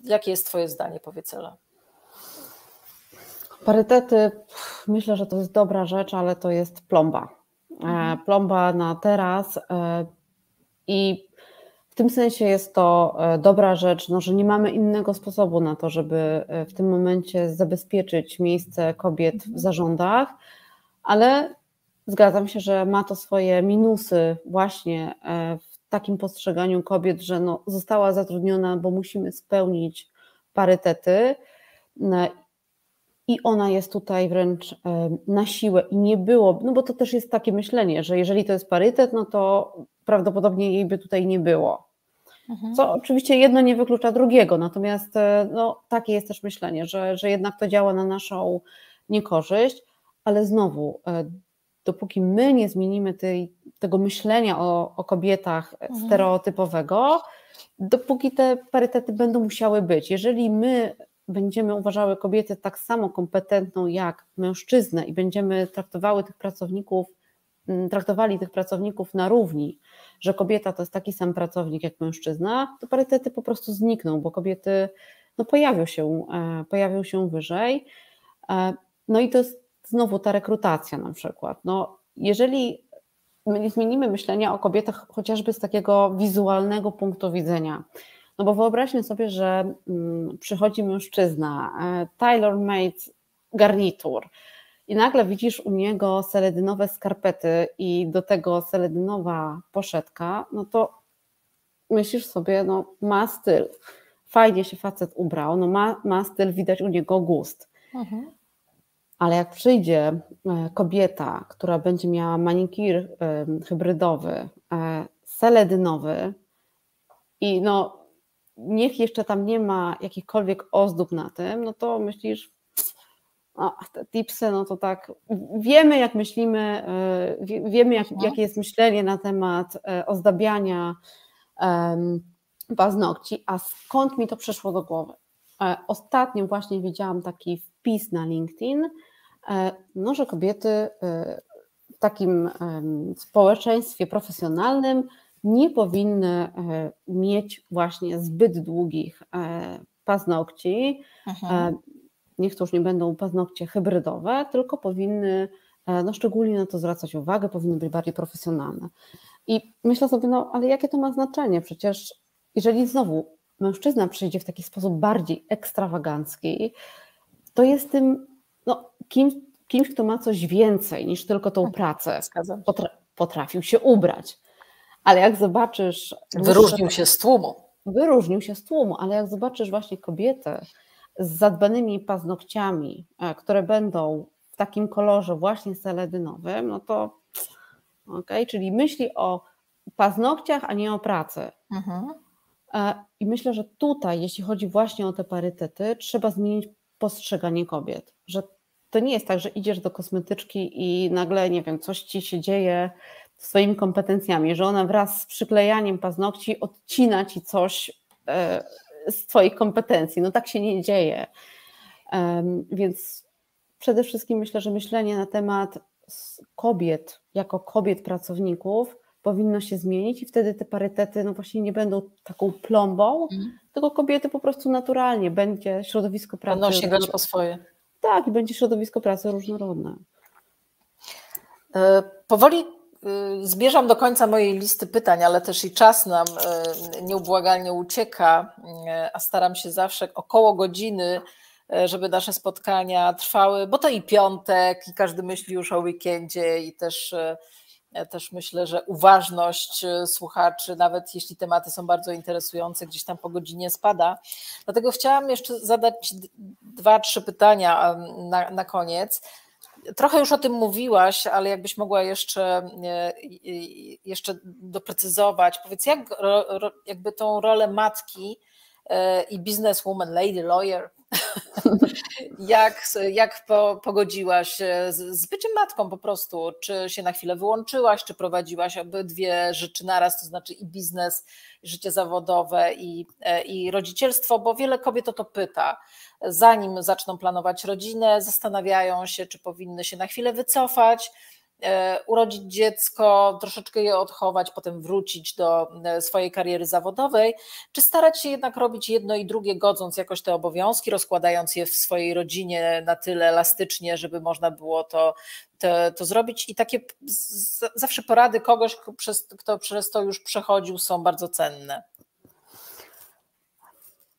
Jakie jest Twoje zdanie, powiedz Ela? Parytety, myślę, że to jest dobra rzecz, ale to jest plomba. E, mhm. Plomba na teraz e, i w tym sensie jest to e, dobra rzecz, no, że nie mamy innego sposobu na to, żeby w tym momencie zabezpieczyć miejsce kobiet w mhm. zarządach, ale zgadzam się, że ma to swoje minusy właśnie w takim postrzeganiu kobiet, że no, została zatrudniona, bo musimy spełnić parytety i ona jest tutaj wręcz na siłę i nie było, no bo to też jest takie myślenie, że jeżeli to jest parytet, no to prawdopodobnie jej by tutaj nie było. Mhm. Co oczywiście jedno nie wyklucza drugiego, natomiast e, no, takie jest też myślenie, że, że jednak to działa na naszą niekorzyść, ale znowu, e, dopóki my nie zmienimy tej, tego myślenia o, o kobietach mhm. stereotypowego, dopóki te parytety będą musiały być. Jeżeli my będziemy uważały kobietę tak samo kompetentną jak mężczyznę i będziemy traktowały tych pracowników, mm, traktowali tych pracowników na równi, że kobieta to jest taki sam pracownik jak mężczyzna, to parytety po prostu znikną, bo kobiety no, pojawią, się, e, pojawią się wyżej. E, no i to jest znowu ta rekrutacja na przykład. No, jeżeli my zmienimy myślenia o kobietach chociażby z takiego wizualnego punktu widzenia, no bo wyobraźmy sobie, że mm, przychodzi mężczyzna, e, tailor-made garnitur i nagle widzisz u niego seledynowe skarpety i do tego seledynowa poszetka, no to myślisz sobie, no ma styl, fajnie się facet ubrał, no ma, ma styl, widać u niego gust. Mhm. Ale jak przyjdzie e, kobieta, która będzie miała manikir hybrydowy, e, seledynowy i no niech jeszcze tam nie ma jakichkolwiek ozdób na tym, no to myślisz, o, te tipsy, no to tak, wiemy jak myślimy, e, wiemy jak, mhm. jakie jest myślenie na temat e, ozdabiania paznokci, a skąd mi to przyszło do głowy? E, ostatnio właśnie widziałam taki wpis na LinkedIn, no, że kobiety w takim społeczeństwie profesjonalnym nie powinny e, mieć właśnie zbyt długich e, paznokci. E, niech to już nie będą paznokcie hybrydowe, tylko powinny no szczególnie na to zwracać uwagę, powinny być bardziej profesjonalne. I myślę sobie, no ale jakie to ma znaczenie? Przecież jeżeli znowu mężczyzna przyjdzie w taki sposób bardziej ekstrawagancki, to jest tym no, kimś, kimś, kto ma coś więcej niż tylko tą tak, pracę. Potra potrafił się ubrać. Ale jak zobaczysz. Wyróżnił się z tłumu. Wyróżnił się z tłumu, ale jak zobaczysz właśnie kobietę z zadbanymi paznokciami, e, które będą w takim kolorze właśnie seledynowym, no to ok, czyli myśli o paznokciach, a nie o pracy. Mhm. E, I myślę, że tutaj, jeśli chodzi właśnie o te parytety, trzeba zmienić postrzeganie kobiet, że to nie jest tak, że idziesz do kosmetyczki i nagle, nie wiem, coś ci się dzieje, swoimi kompetencjami, że ona wraz z przyklejaniem paznokci odcina ci coś e, z Twoich kompetencji. No tak się nie dzieje. Więc przede wszystkim myślę, że myślenie na temat kobiet, jako kobiet pracowników, powinno się zmienić i wtedy te parytety no właśnie nie będą taką plombą, mm. tylko kobiety po prostu naturalnie będzie środowisko pracy. Będą sięgać po swoje. Tak, i będzie środowisko pracy różnorodne. E, powoli Zmierzam do końca mojej listy pytań, ale też i czas nam nieubłagalnie ucieka, a staram się zawsze około godziny, żeby nasze spotkania trwały, bo to i piątek, i każdy myśli już o weekendzie, i też też myślę, że uważność słuchaczy, nawet jeśli tematy są bardzo interesujące, gdzieś tam po godzinie spada. Dlatego chciałam jeszcze zadać dwa, trzy pytania na, na koniec. Trochę już o tym mówiłaś, ale jakbyś mogła jeszcze, e, jeszcze doprecyzować. Powiedz, jak jakby tą rolę matki e, i businesswoman, lady lawyer (laughs) jak jak po, pogodziłaś z, z byciem matką po prostu? Czy się na chwilę wyłączyłaś, czy prowadziłaś obydwie rzeczy naraz, to znaczy i biznes, życie zawodowe, i, e, i rodzicielstwo? Bo wiele kobiet o to pyta. Zanim zaczną planować rodzinę, zastanawiają się, czy powinny się na chwilę wycofać, E, urodzić dziecko, troszeczkę je odchować, potem wrócić do e, swojej kariery zawodowej, czy starać się jednak robić jedno i drugie, godząc jakoś te obowiązki, rozkładając je w swojej rodzinie na tyle elastycznie, żeby można było to, to, to zrobić. I takie zawsze porady kogoś, kto przez to już przechodził, są bardzo cenne.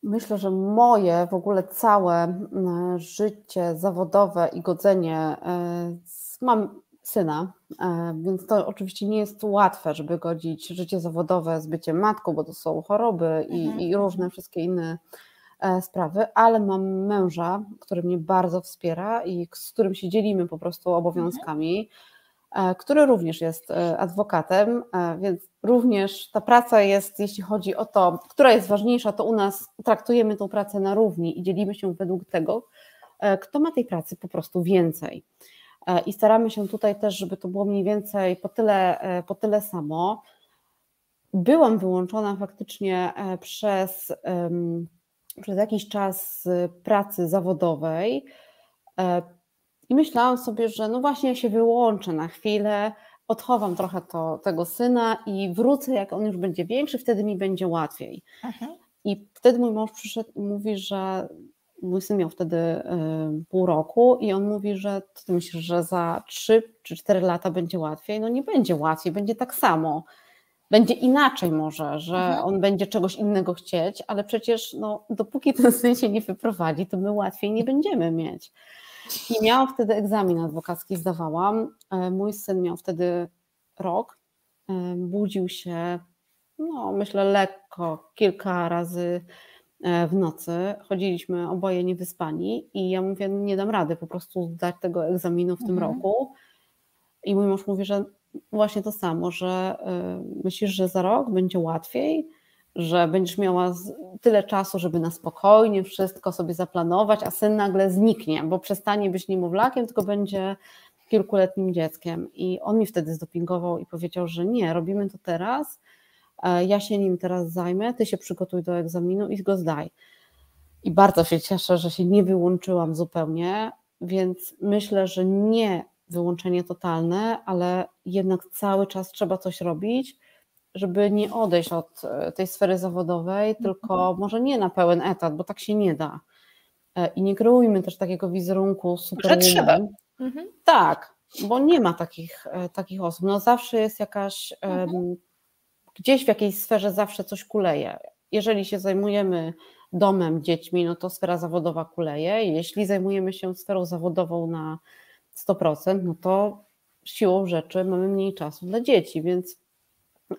Myślę, że moje w ogóle całe życie zawodowe i godzenie e, mam syna, e, więc to oczywiście nie jest łatwe, żeby godzić życie zawodowe z byciem matką, bo to są choroby i, mhm. i różne wszystkie inne e, sprawy, ale mam męża, który mnie bardzo wspiera i z którym się dzielimy po prostu obowiązkami, mhm. który również jest adwokatem, więc również ta praca jest, jeśli chodzi o to, która jest ważniejsza, to u nas traktujemy tą pracę na równi i dzielimy się według tego, kto ma tej pracy po prostu więcej. E, i staramy się tutaj też, żeby to było mniej więcej po tyle, e, po tyle samo. Byłam wyłączona faktycznie e, przez, przez jakiś czas pracy zawodowej i myślałam sobie, że no właśnie ja się wyłączę na chwilę, odchowam trochę to, tego syna i wrócę, jak on już będzie większy, wtedy mi będzie łatwiej. Aha. I wtedy mój mąż przyszedł i mówi, że mój syn miał wtedy y, pół roku i on mówi, że ty myślisz, że za 3 czy 4 lata będzie łatwiej? No nie będzie łatwiej, będzie tak samo. Będzie inaczej może, że mhm. on będzie czegoś innego chcieć, ale przecież no, dopóki ten syn się nie wyprowadzi, to my łatwiej nie będziemy mieć. I miałam wtedy egzamin adwokacki, zdawałam. E, mój syn miał wtedy rok. E, budził się, no myślę, lekko, kilka razy w nocy. Chodziliśmy oboje niewyspani i ja mówię, nie dam rady po prostu zdać tego egzaminu w tym mhm. roku. I mój mąż mówi, że właśnie to samo, że y, myślisz, że za rok będzie łatwiej, że będziesz miała tyle czasu, żeby na spokojnie wszystko sobie zaplanować, a syn nagle zniknie, bo przestanie być niemowlakiem, tylko będzie kilkuletnim dzieckiem. I on mi wtedy zdopingował i powiedział, że nie, robimy to teraz, E, ja się nim teraz zajmę, ty się przygotuj do egzaminu i go zdaj. I bardzo się cieszę, że się nie wyłączyłam zupełnie, więc myślę, że nie wyłączenie totalne, ale jednak cały czas trzeba coś robić, żeby nie odejść od e, tej sfery zawodowej, mhm. tylko może nie na pełen etat, bo tak się nie da. E, I nie kreujmy też takiego wizerunku super. Że trzeba. Mhm. Tak, bo nie ma takich, takich osób. No zawsze jest jakaś mhm gdzieś w jakiejś sferze zawsze coś kuleje. Jeżeli się zajmujemy domem, dziećmi, no to sfera zawodowa kuleje. Jeśli zajmujemy się sferą zawodową na 100%, no to siłą rzeczy mamy mniej czasu dla dzieci, więc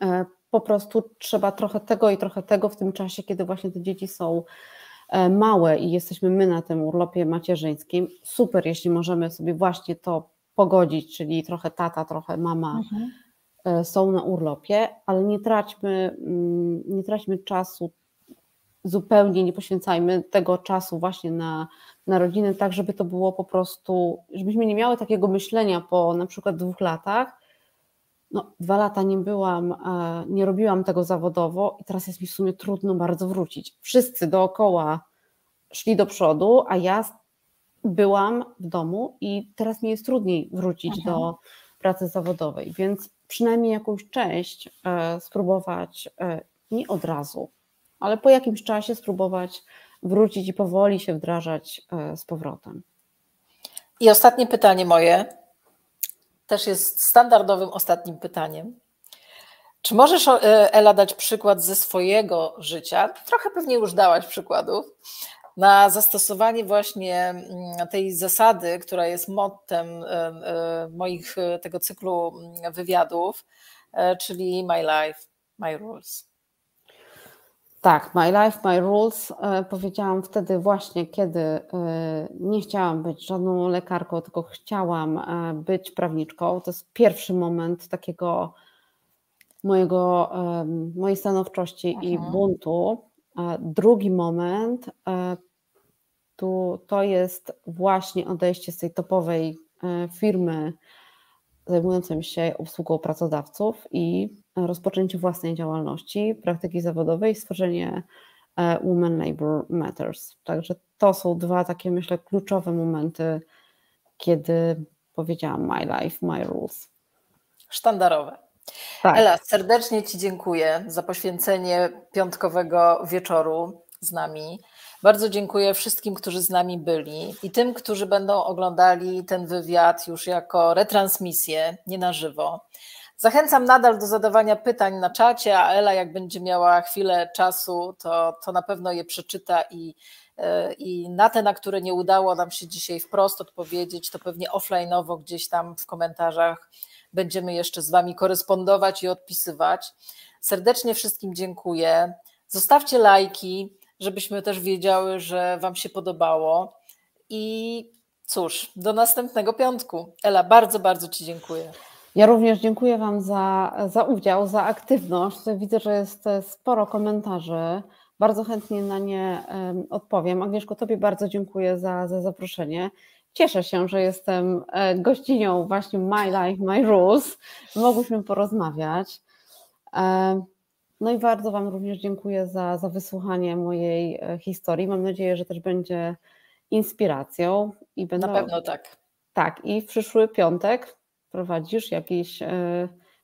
e, po prostu trzeba trochę tego i trochę tego w tym czasie, kiedy właśnie te dzieci są e, małe i jesteśmy my na tym urlopie macierzyńskim. Super, jeśli możemy sobie właśnie to pogodzić, czyli trochę tata, trochę mama. Mhm są na urlopie, ale nie traćmy, mm, nie traćmy czasu zupełnie, nie poświęcajmy tego czasu właśnie na, na rodzinę, tak żeby to było po prostu, żebyśmy nie miały takiego myślenia po na przykład dwóch latach, no, dwa lata nie byłam, e, nie robiłam tego zawodowo i teraz jest mi w sumie trudno bardzo wrócić. Wszyscy dookoła szli do przodu, a ja byłam w domu i teraz mi jest trudniej wrócić Aha. do pracy zawodowej, więc przynajmniej jakąś część e, spróbować e, nie od razu, ale po jakimś czasie spróbować wrócić i powoli się wdrażać e, z powrotem. I ostatnie pytanie moje. też jest standardowym ostatnim pytaniem. Czy możesz, Ela, dać przykład ze swojego życia? Trochę pewnie już dałaś przykładów, na zastosowanie właśnie mm, tej zasady, która jest mottem e, e, moich tego cyklu mm, wywiadów, czyli My Life, My Rules. Tak, My Life, My Rules. Powiedziałam wtedy właśnie, kiedy nie chciałam być żadną lekarką, tylko chciałam być prawniczką. To jest pierwszy moment takiego mojego, mojej stanowczości i mhm. buntu. Drugi moment to jest właśnie odejście z tej topowej e, firmy zajmującej się obsługą pracodawców i rozpoczęcie własnej działalności, praktyki zawodowej, stworzenie e, Women Labor Matters. Także to są dwa takie, myślę, kluczowe momenty, kiedy powiedziałam My Life, My Rules. Sztandarowe. Tak. Ela, serdecznie Ci dziękuję za poświęcenie piątkowego wieczoru z nami. Bardzo dziękuję wszystkim, którzy z nami byli i tym, którzy będą oglądali ten wywiad już jako retransmisję, nie na żywo. Zachęcam nadal do zadawania pytań na czacie, a Ela, jak będzie miała chwilę czasu, to, to na pewno je przeczyta i, e, i na te, na które nie udało nam się dzisiaj wprost odpowiedzieć, to pewnie offline'owo gdzieś tam w komentarzach będziemy jeszcze z Wami korespondować i odpisywać. Serdecznie wszystkim dziękuję. Zostawcie lajki, żebyśmy też wiedziały, że Wam się podobało. I cóż, do następnego piątku. Ela, bardzo, bardzo Ci dziękuję. Ja również dziękuję Wam za, za udział, za aktywność. Widzę, że jest sporo komentarzy. Bardzo chętnie na nie odpowiem. Agnieszko, Tobie bardzo dziękuję za, za zaproszenie. Cieszę się, że jestem e, gościnią właśnie My Life, My Rules. Mogłyśmy porozmawiać. E, no i bardzo Wam również dziękuję za, za wysłuchanie mojej e, historii. Mam nadzieję, że też będzie inspiracją. I będę, Na pewno tak. Tak, i w przyszły piątek prowadzisz jakieś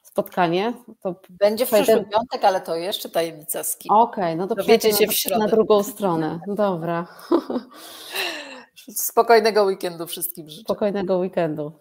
spotkanie. To będzie w przyszły piątek, ale to jeszcze tajemnica z kim. Okej, okay, no to przejdziecie się w środę. Na drugą stronę. Dobra. (laughs) Spokojnego weekendu wszystkim życzę. Spokojnego weekendu.